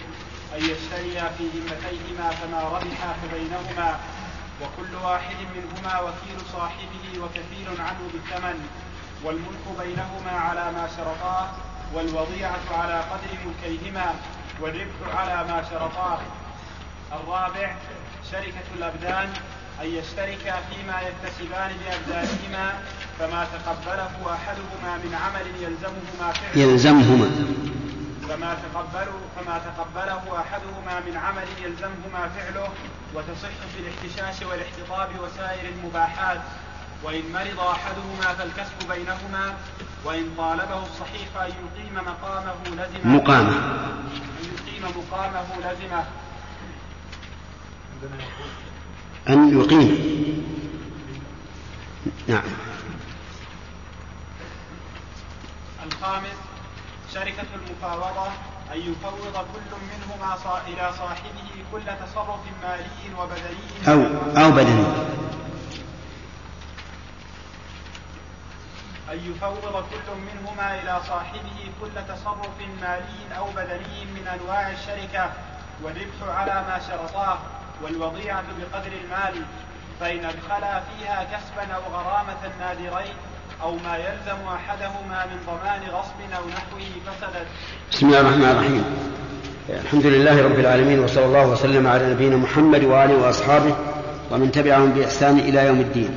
أن يشتريا في ذمتيهما فما ربحا فبينهما. وكل واحد منهما وكيل صاحبه وكفيل عنه بالثمن. والملك بينهما على ما شرطاه والوضيعة على قدر ملكيهما والربح على ما شرطاه الرابع شركة الأبدان أن يشتركا فيما يكتسبان بأبدانهما فما تقبله أحدهما من عمل يلزمهما فعله. يلزمهما. فما تقبلوا فما تقبله أحدهما من عمل يلزمهما فعله وتصح في الاحتشاش والاحتطاب وسائر المباحات. وإن مرض أحدهما فالكسب بينهما وإن طالبه الصحيح أن يقيم مقامه لزمه. مقامه. أن يقيم مقامه لزمه. أن يقيم. نعم. الخامس شركة المفاوضة أن يفوض كل منهما إلى صاحبه كل تصرف مالي وبدني. أو أو بدني. أن يفوض كل منهما إلى صاحبه كل تصرف مالي أو بدني من أنواع الشركة والربح على ما شرطاه والوضيعة بقدر المال فإن أدخلا فيها كسبا أو غرامة نادرين أو ما يلزم أحدهما من ضمان غصب أو نحوه فسدت بسم الله الرحمن الرحيم. الحمد لله رب العالمين وصلى الله وسلم على نبينا محمد وآله وأصحابه ومن تبعهم بإحسان إلى يوم الدين.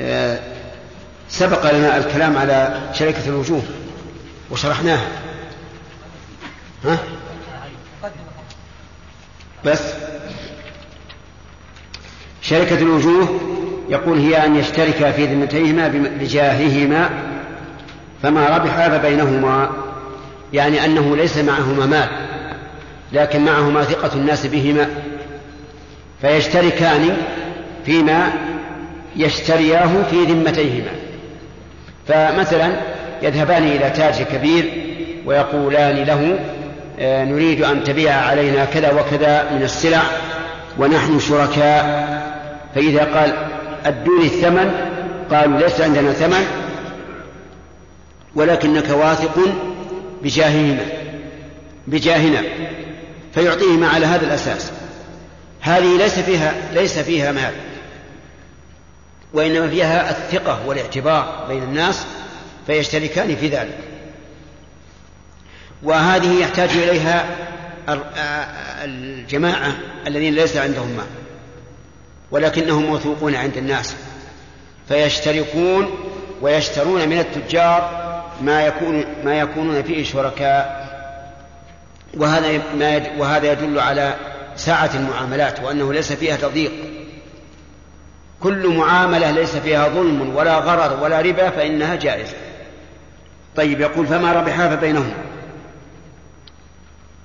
آه، سبق لنا الكلام على شركة الوجوه وشرحناها. ها؟ بس. شركة الوجوه يقول هي أن يشتركا في ذمتيهما بجاههما فما ربح فبينهما يعني أنه ليس معهما مال لكن معهما ثقة الناس بهما. فيشتركان فيما يشترياه في ذمتيهما. فمثلا يذهبان إلى تاجر كبير ويقولان له آه، نريد أن تبيع علينا كذا وكذا من السلع ونحن شركاء. فإذا قال أدوني الثمن قالوا ليس عندنا ثمن ولكنك واثق بجاههما بجاهنا فيعطيهما على هذا الأساس. هذه ليس فيها ليس فيها مال وإنما فيها الثقة والاعتبار بين الناس فيشتركان في ذلك. وهذه يحتاج إليها الجماعة الذين ليس عندهم مال. ولكنهم موثوقون عند الناس فيشتركون ويشترون من التجار ما يكون ما يكونون فيه شركاء. وهذا ما وهذا يدل على سعة المعاملات وأنه ليس فيها تضييق. كل معاملة ليس فيها ظلم ولا غرر ولا ربا فإنها جائزة. طيب يقول فما ربحا فبينهما؟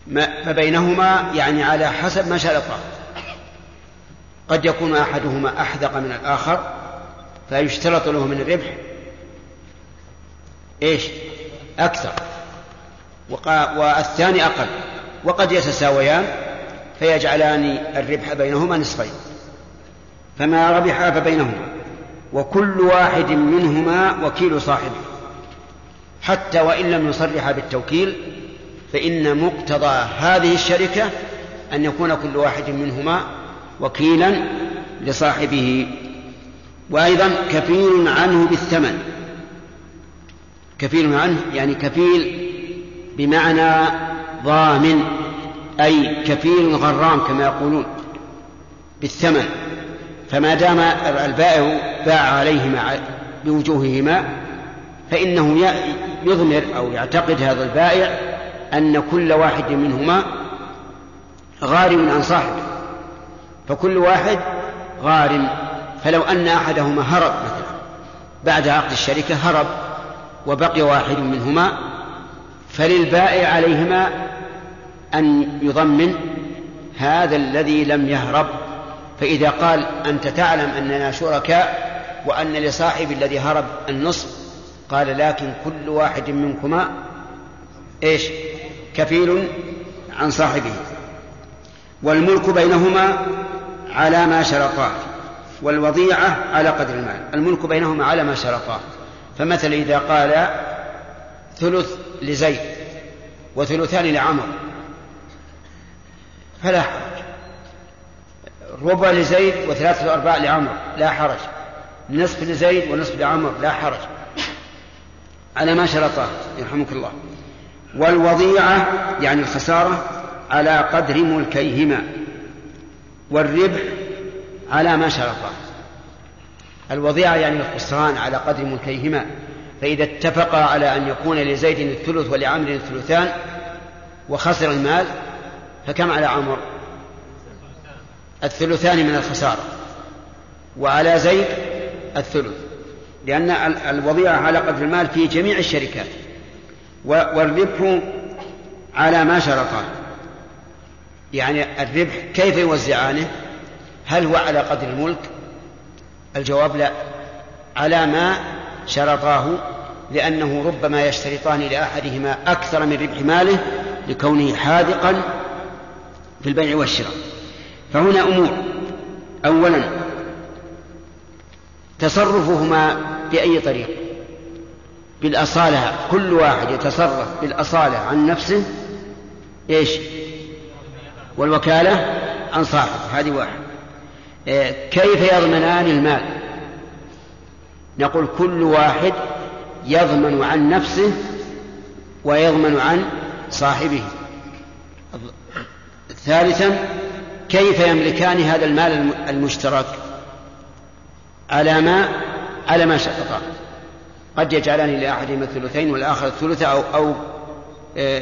ما فبينهما يعني على حسب ما شرطا. قد يكون أحدهما أحذق من الآخر فيشترط له من الربح. إيش؟ أكثر. والثاني أقل. وقد يتساويان فيجعلان الربح بينهما نصفين. فما ربحا فبينهما وكل واحد منهما وكيل صاحبه. حتى وإن لم يصرح بالتوكيل فإن مقتضى هذه الشركة أن يكون كل واحد منهما وكيلا لصاحبه. وأيضا كفيل عنه بالثمن. كفيل عنه يعني كفيل بمعنى ضامن أي كفيل غرام كما يقولون بالثمن. فما دام البائع باع عليهما بوجوههما فإنه يضمر أو يعتقد هذا البائع أن كل واحد منهما غارم عن صاحبه. فكل واحد غارم. فلو أن أحدهما هرب مثلا بعد عقد الشركة هرب وبقي واحد منهما فللبائع عليهما أن يضمن هذا الذي لم يهرب. فإذا قال أنت تعلم أننا شركاء وأن لصاحب الذي هرب النصف قال لكن كل واحد منكما إيش؟ كفيل عن صاحبه. والملك بينهما على ما شرطاه والوضيعة على قدر المال الملك بينهما على ما شرطاه. فمثلا إذا قال ثلث لزيد وثلثان لعمر فلا حرج. ربع لزيد وثلاثة أرباع لعمر لا حرج. نصف لزيد ونصف لعمر لا حرج. على ما شرطاه يرحمك الله. والوضيعة يعني الخسارة على قدر ملكيهما. والربح على ما شرطاه الوضيعة يعني الخسران على قدر ملكيهما. فإذا اتفقا على أن يكون لزيد الثلث ولعمر الثلثان وخسر المال فكم على عمر؟ الثلثان من الخسارة. وعلى زيد الثلث. لأن الوضيعة على قدر المال في جميع الشركات. والربح على ما شرطاه يعني الربح كيف يوزعانه؟ هل هو على قدر الملك؟ الجواب لا. على ما شرطاه لأنه ربما يشترطان لأحدهما أكثر من ربح ماله لكونه حاذقا في البيع والشراء. فهنا أمور. أولا تصرفهما بأي طريق؟ بالأصالة. كل واحد يتصرف بالأصالة عن نفسه. إيش؟ والوكالة عن صاحب هذه واحد. إيه، كيف يضمنان المال؟ نقول كل واحد يضمن عن نفسه ويضمن عن صاحبه. ثالثا كيف يملكان هذا المال المشترك؟ على ما على ما شرطا قد يجعلان لأحدهما الثلثين والآخر الثلث أو أو آه،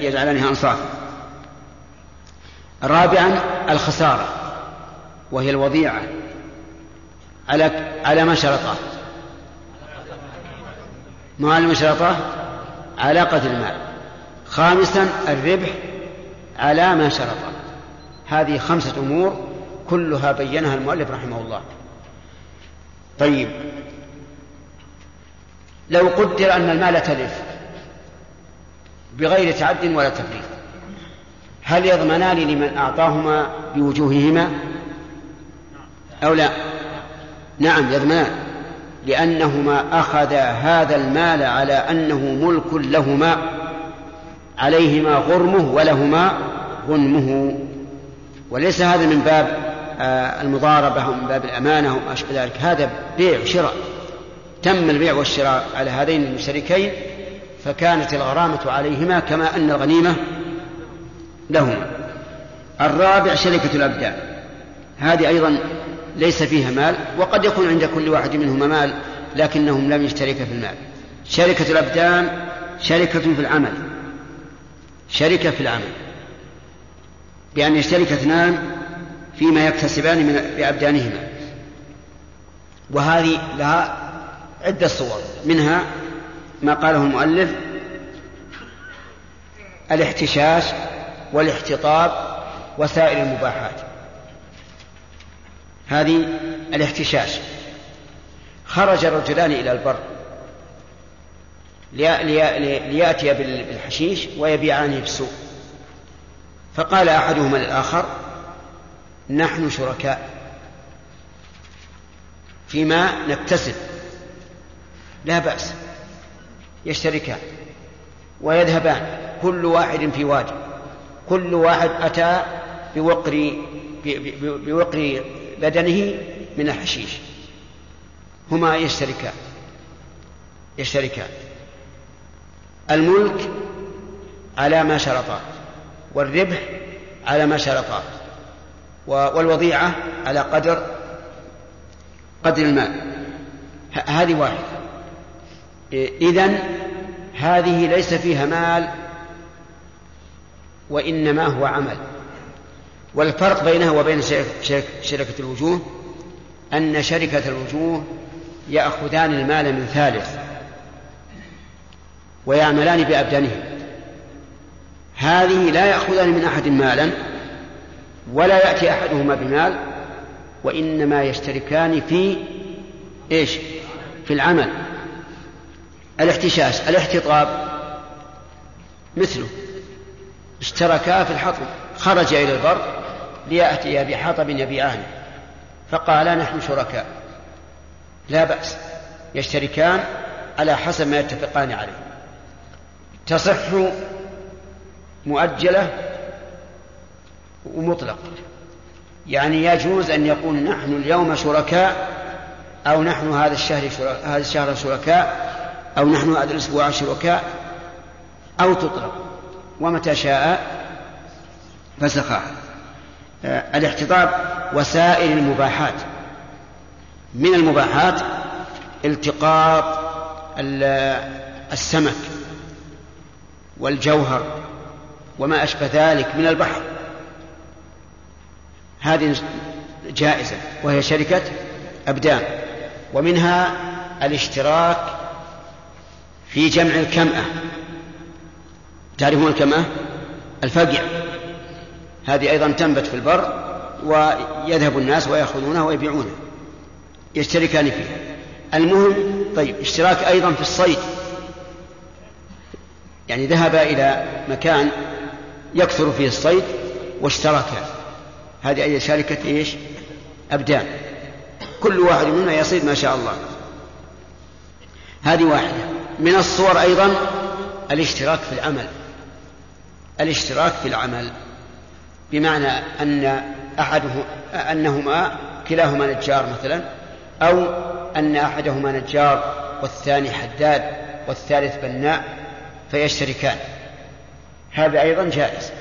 يجعلانها أنصاف. رابعا الخسارة وهي الوضيعة على على ما شرطه. ما على ما شرطه؟ على قدر المال. خامسا الربح على ما شرطه. هذه خمسة أمور كلها بينها المؤلف رحمه الله. طيب. لو قدر أن المال تلف بغير تعد ولا تفريط هل يضمنان لمن أعطاهما بوجوههما؟ أو لا؟ نعم يضمنان. لأنهما أخذا هذا المال على أنه ملك لهما عليهما غرمه ولهما غنمه. وليس هذا من باب آه، المضاربة أو من باب الأمانة وما أشبه ذلك. هذا بيع وشراء تم البيع والشراء على هذين المشتركين فكانت الغرامة عليهما كما أن الغنيمة لهما. الرابع شركة الأبدان. هذه أيضا ليس فيها مال وقد يكون عند كل واحد منهما مال لكنهم لم يشتركا في المال. شركة الأبدان شركة في العمل. شركة في العمل. بأن يشترك اثنان فيما يكتسبان من بأبدانهما. وهذه لها عدة صور. منها ما قاله المؤلف الاحتشاش والاحتطاب وسائر المباحات. هذه الاحتشاش. خرج الرجلان إلى البر. ليأتي بالحشيش ويبيعانه في السوق فقال أحدهما للآخر نحن شركاء. فيما نكتسب. لا بأس. يشتركان. ويذهبان. كل واحد في وادي كل واحد أتى بوقر بوقر بدنه من الحشيش. هما يشتركان. يشتركان. الملك على ما شرطا والربح على ما شرطا والوضيعة على قدر قدر المال. هذه واحدة. إذن هذه ليس فيها مال وإنما هو عمل. والفرق بينها وبين شركة الوجوه أن شركة الوجوه يأخذان المال من ثالث ويعملان بأبدانهم هذه لا يأخذان من أحد مالا ولا يأتي أحدهما بمال وإنما يشتركان في إيش؟ في العمل. الاحتشاش الاحتطاب مثله. اشتركا في الحطب خرج إلى البر ليأتي بحطب يبيعانه فقالا نحن شركاء. لا بأس يشتركان على حسب ما يتفقان عليه. تصح مؤجلة ومطلق. يعني يجوز أن يقول نحن اليوم شركاء أو نحن هذا الشهر هذا الشهر شركاء أو نحن هذا الأسبوع شركاء أو تطلق. ومتى شاء فسخها آه، الاحتضاب وسائر المباحات. من المباحات التقاط السمك والجوهر وما أشبه ذلك من البحر. هذه جائزة وهي شركة أبدان ومنها الاشتراك في جمع الكمأة. تعرفون الكمأة الفقع هذه أيضا تنبت في البر ويذهب الناس ويأخذونها ويبيعونها يشتركان فيها. المهم طيب اشتراك أيضا في الصيد. يعني ذهب إلى مكان يكثر فيه الصيد واشتركا هذه أي شركة؟ إيش؟ أبدان. كل واحد منا يصيد ما شاء الله. هذه واحدة. من الصور أيضا الاشتراك في العمل. الاشتراك في العمل بمعنى أن أحده أنهما كلاهما نجار مثلا أو أن أحدهما نجار والثاني حداد والثالث بناء فيشتركان. هذا أيضا جائز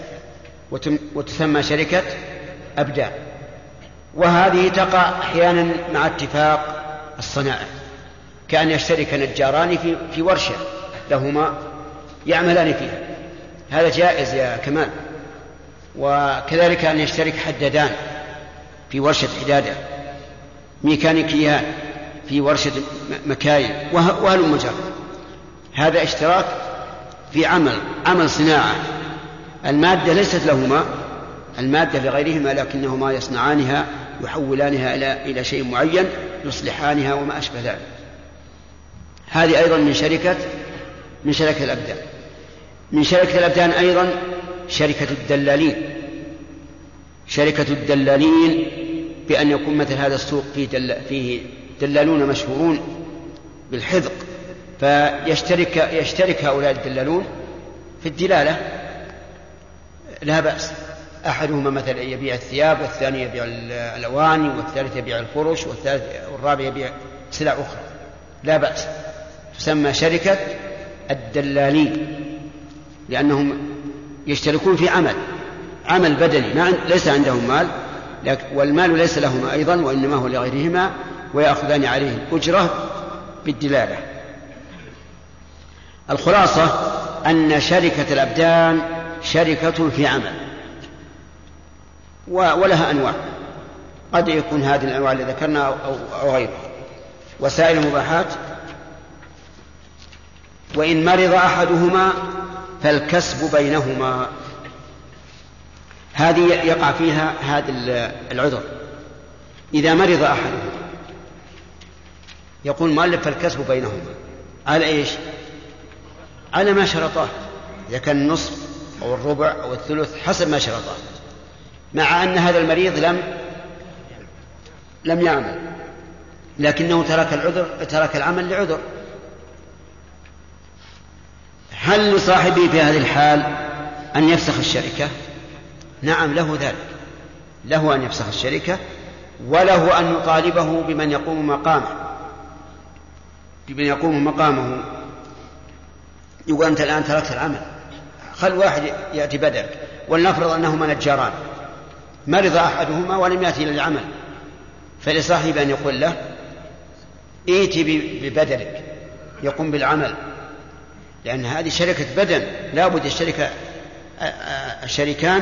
وتسمى شركة أبدان. وهذه تقع أحيانا مع اتفاق الصناعة كأن يشترك نجاران في في ورشة لهما يعملان فيها. هذا جائز يا كمال. وكذلك أن يشترك حدادان في ورشة حدادة ميكانيكيان في ورشة مكاين وهل مجر هذا اشتراك في عمل عمل صناعة. المادة ليست لهما المادة لغيرهما لكنهما يصنعانها يحولانها إلى إلى شيء معين يصلحانها وما أشبه ذلك. هذه أيضا من شركة من شركة الأبدان. من شركة الأبدان أيضا شركة الدلالين. شركة الدلالين بأن يكون مثل هذا السوق فيه, دل فيه دلالون مشهورون بالحذق. فيشترك يشترك هؤلاء الدلالون في الدلالة. لا بأس. أحدهما مثلا يبيع الثياب والثاني يبيع الأواني والثالث يبيع الفرش والثالث والرابع يبيع سلع أخرى. لا بأس. تسمى شركة الدلالين. لأنهم يشتركون في عمل عمل بدني ما ليس عندهم مال والمال ليس لهما أيضا وإنما هو لغيرهما ويأخذان عليه الأجرة بالدلالة. الخلاصة أن شركة الأبدان شركة في عمل ولها أنواع. قد يكون هذه الأنواع اللي ذكرنا أو, أو غيرها. وسائل المباحات وإن مرض أحدهما فالكسب بينهما. هذه يقع فيها هذا العذر. إذا مرض أحدهما يقول المؤلف فالكسب بينهما. على إيش؟ على ما شرطاه. إذا كان النصف أو الربع أو الثلث حسب ما شرطاه. مع أن هذا المريض لم لم يعمل. لكنه ترك العذر ترك العمل لعذر. هل لصاحبه في هذه الحال أن يفسخ الشركة؟ نعم له ذلك. له أن يفسخ الشركة وله أن يطالبه بمن يقوم مقامه. بمن يقوم مقامه. يقول أنت الآن تركت العمل. خل واحد يأتي بدلك ولنفرض أنهما نجاران. مرض أحدهما ولم يأتي إلى العمل. فلصاحبه أن يقول له ائت ببدلك يقوم بالعمل. لأن هذه شركة بدن لا بد الشركة الشريكان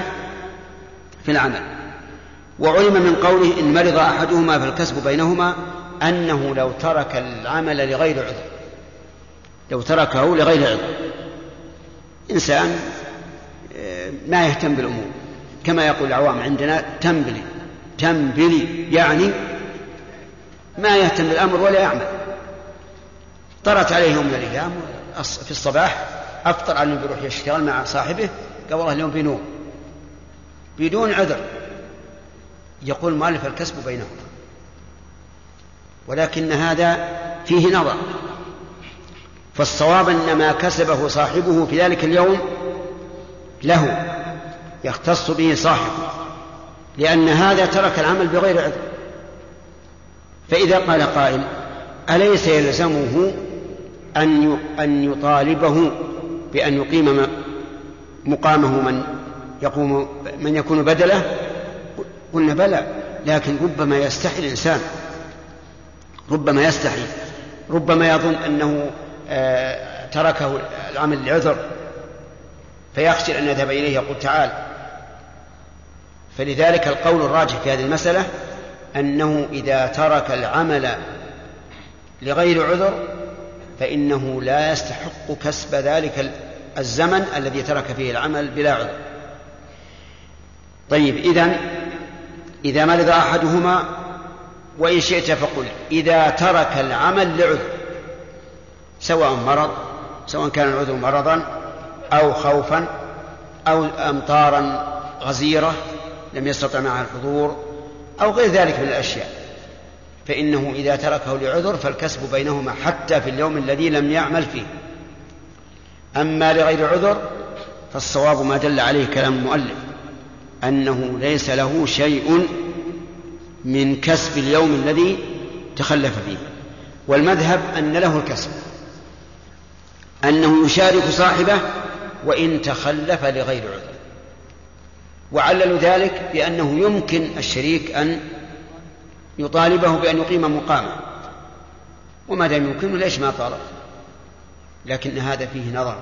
في العمل. وعلم من قوله إن مرض أحدهما فالكسب بينهما أنه لو ترك العمل لغير عذر. لو تركه لغير عذر. إنسان ما يهتم بالأمور. كما يقول العوام عندنا تنبلي. تنبلي يعني ما يهتم بالأمر ولا يعمل. طرت عليه يوم من الأيام في الصباح أفطر على أنه بيروح يشتغل مع صاحبه قال والله اليوم بينوم بدون عذر. يقول مؤلف الكسب بينهما ولكن هذا فيه نظر. فالصواب أن ما كسبه صاحبه في ذلك اليوم له يختص به صاحبه. لأن هذا ترك العمل بغير عذر. فإذا قال قائل أليس يلزمه أن أن يطالبه بأن يقيم مقامه من يقوم من يكون بدلة. قلنا بلى لكن ربما يستحي الإنسان. ربما يستحي. ربما يظن أنه آه، تركه العمل لعذر. فيخجل أن يذهب إليه يقول تعال. فلذلك القول الراجح في هذه المسألة أنه إذا ترك العمل لغير عذر فإنه لا يستحق كسب ذلك الزمن الذي ترك فيه العمل بلا عذر. طيب إذن إذا مرض أحدهما وإن شئت فقل إذا ترك العمل لعذر سواء مرض سواء كان العذر مرضا أو خوفا أو أمطارا غزيرة لم يستطع معها الحضور أو غير ذلك من الأشياء. فإنه إذا تركه لعذر فالكسب بينهما حتى في اليوم الذي لم يعمل فيه. أما لغير عذر فالصواب ما دل عليه كلام المؤلف أنه ليس له شيء من كسب اليوم الذي تخلف فيه. والمذهب أن له الكسب أنه يشارك صاحبه وإن تخلف لغير عذر. وعللوا ذلك بأنه يمكن الشريك أن يطالبه بأن يقيم مقامه. وما دام يمكنه ليش ما طالب؟ لكن هذا فيه نظر.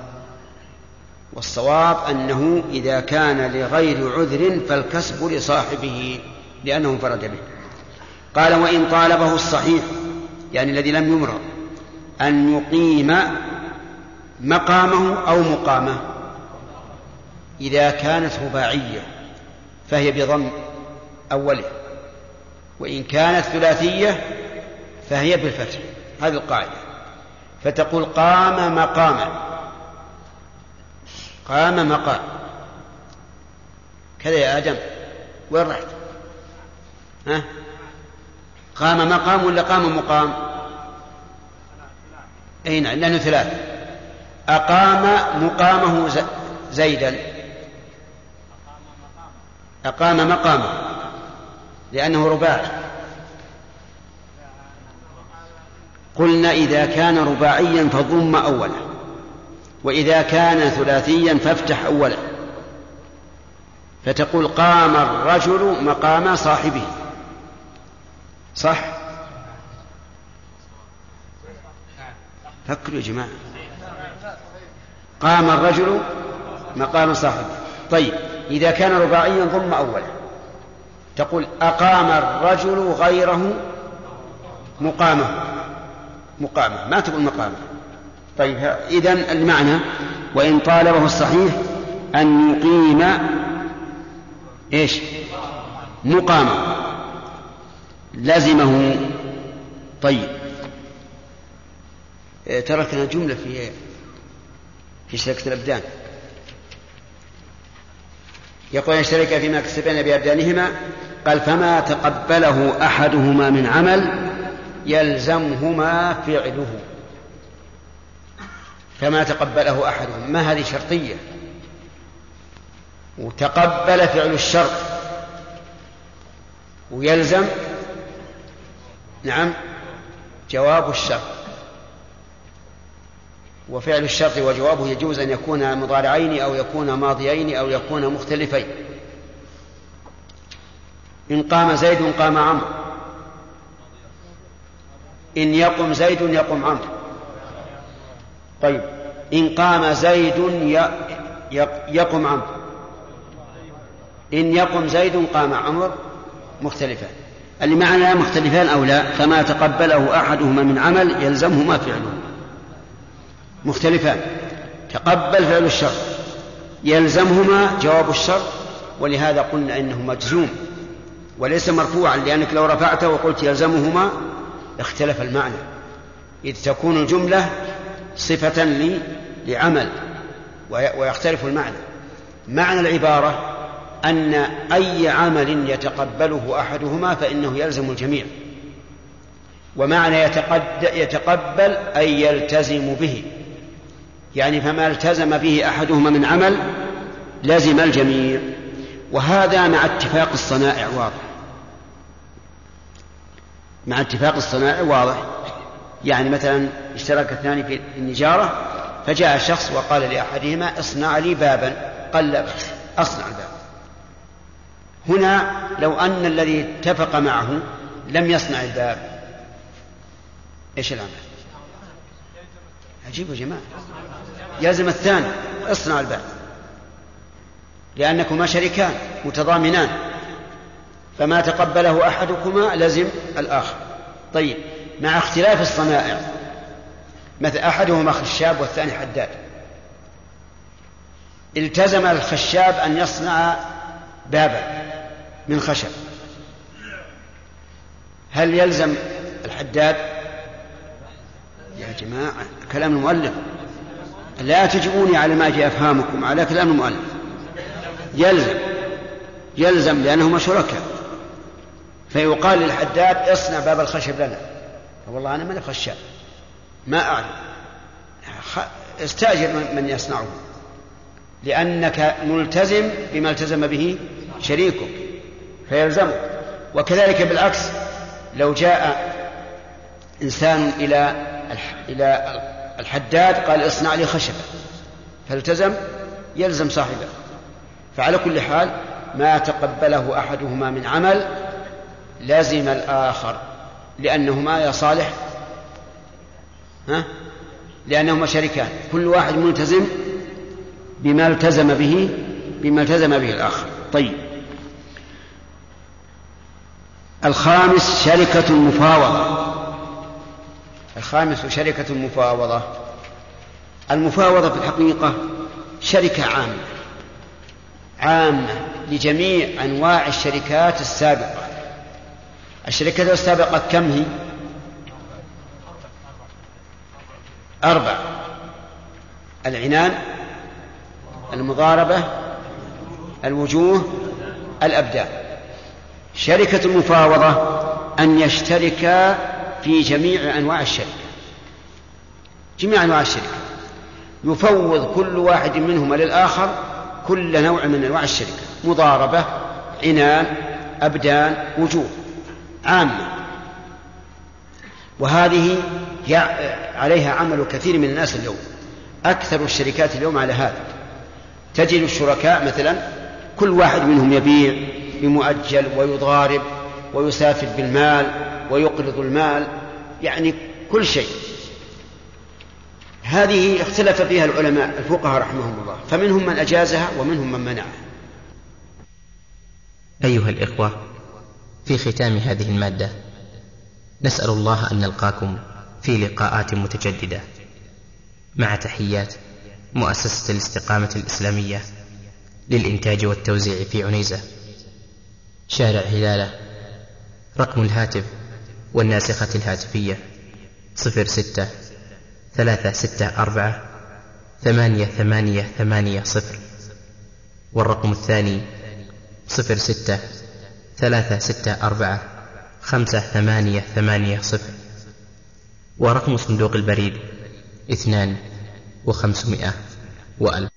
والصواب أنه إذا كان لغير عذر فالكسب لصاحبه لأنه انفرد به. قال وإن طالبه الصحيح يعني الذي لم يمرض أن يقيم مقامه أو مقامه. إذا كانت رباعية فهي بضم أوله. وإن كانت ثلاثية فهي بالفتح. هذه القاعدة. فتقول قام مقاما. قام مقام. كذا يا آدم. وين رحت؟ ها؟ قام مقام ولا قام مقام؟ أي نعم لأنه ثلاث. أقام مقامه زيدا. أقام مقامه. لأنه رباعي. قلنا إذا كان رباعيا فضم أوله وإذا كان ثلاثيا فافتح أوله. فتقول قام الرجل مقام صاحبه. صح؟ فكروا يا جماعة. قام الرجل مقام صاحبه. طيب إذا كان رباعيا ضم أوله. تقول أقام الرجل غيره مقامه. مقامه. ما تقول مقامه. طيب إذا المعنى وإن طالبه الصحيح أن يقيم إيش؟ مقامه. لزمه طيب. تركنا جملة في في شركة الأبدان. يقول يشترك فيما كسبين بأبدانهما قال فما تقبله أحدهما من عمل يلزمهما فعله. فما تقبله أحدهما ما هذه شرطية؟ وتقبل فعل الشرط. ويلزم؟ نعم جواب الشرط. وفعل الشرط وجوابه يجوز أن يكون مضارعين أو يكون ماضيين أو يكون مختلفين. إن قام زيد قام عمرو. إن يقم زيد يقم عمرو. طيب إن قام زيد يقم عمرو. إن يقم زيد قام عمرو مختلفان. معنا مختلفان أو لا؟ فما تقبله أحدهما من عمل يلزمهما فعله. مختلفان. تقبل فعل الشر. يلزمهما جواب الشر ولهذا قلنا إنه مجزوم. وليس مرفوعا لأنك لو رفعته وقلت يلزمهما اختلف المعنى. إذ تكون الجملة صفة لي لعمل ويختلف المعنى. معنى العبارة أن أي عمل يتقبله أحدهما فإنه يلزم الجميع. ومعنى يتقبل أي يلتزم به. يعني فما التزم به أحدهما من عمل لزم الجميع. وهذا مع اتفاق الصنائع واضح. مع اتفاق الصنائع واضح. يعني مثلا اشترك اثنان في النجارة فجاء شخص وقال لأحدهما اصنع لي بابا. قال لا بأس أصنع الباب. هنا لو أن الذي اتفق معه لم يصنع الباب إيش العمل؟ عجيب يا جماعة. يلزم الثاني اصنع الباب لأنكما شريكان متضامنان. فما تقبله أحدكما لزم الآخر. طيب مع اختلاف الصنائع مثل أحدهما خشاب والثاني حداد. التزم الخشاب أن يصنع بابا من خشب. هل يلزم الحداد؟ يا جماعة كلام المؤلف. لا تجبوني على ما أجي أفهامكم على كلام المؤلف. يلزم يلزم لأنهما شركاء. فيقال للحداد اصنع باب الخشب لنا. والله أنا ماني خشاب ما أعلم. استأجر من يصنعه. لأنك ملتزم بما التزم به شريكك. فيلزمك وكذلك بالعكس لو جاء إنسان إلى إلى الحداد قال اصنع لي خشبة فالتزم يلزم صاحبه. فعلى كل حال ما تقبله أحدهما من عمل لزم الآخر لأنهما يا صالح ها؟ لأنهما شريكان. كل واحد ملتزم بما التزم به بما التزم به الآخر. طيب. الخامس شركة المفاوضة الخامس شركة المفاوضة المفاوضة في الحقيقة شركة عامة عامة لجميع أنواع الشركات السابقة. الشركات السابقة كم هي؟ أربع العنان المضاربة الوجوه الأبدان. شركة المفاوضة أن يشتركا في جميع أنواع الشركة جميع أنواع الشركة يفوض كل واحد منهما للآخر كل نوع من أنواع الشركة مضاربة عنان أبدان وجوه عامة. وهذه عليها عمل كثير من الناس اليوم. أكثر الشركات اليوم على هذا. تجد الشركاء مثلا كل واحد منهم يبيع بمؤجل ويضارب ويسافر بالمال ويقرض المال يعني كل شيء. هذه اختلف فيها العلماء الفقهاء رحمهم الله. فمنهم من أجازها ومنهم من منعها. أيها الإخوة في ختام هذه المادة نسأل الله أن نلقاكم في لقاءات متجددة. مع تحيات مؤسسة الاستقامة الإسلامية للإنتاج والتوزيع في عنيزة. شارع هلالة رقم الهاتف والناسخة الهاتفية. صفر ستة ثلاثة ستة أربعة ثمانية ثمانية ثمانية صفر. والرقم الثاني صفر ستة ثلاثة ستة أربعة خمسة ثمانية ثمانية صفر. ورقم صندوق البريد اثنان وخمسمائة وألف.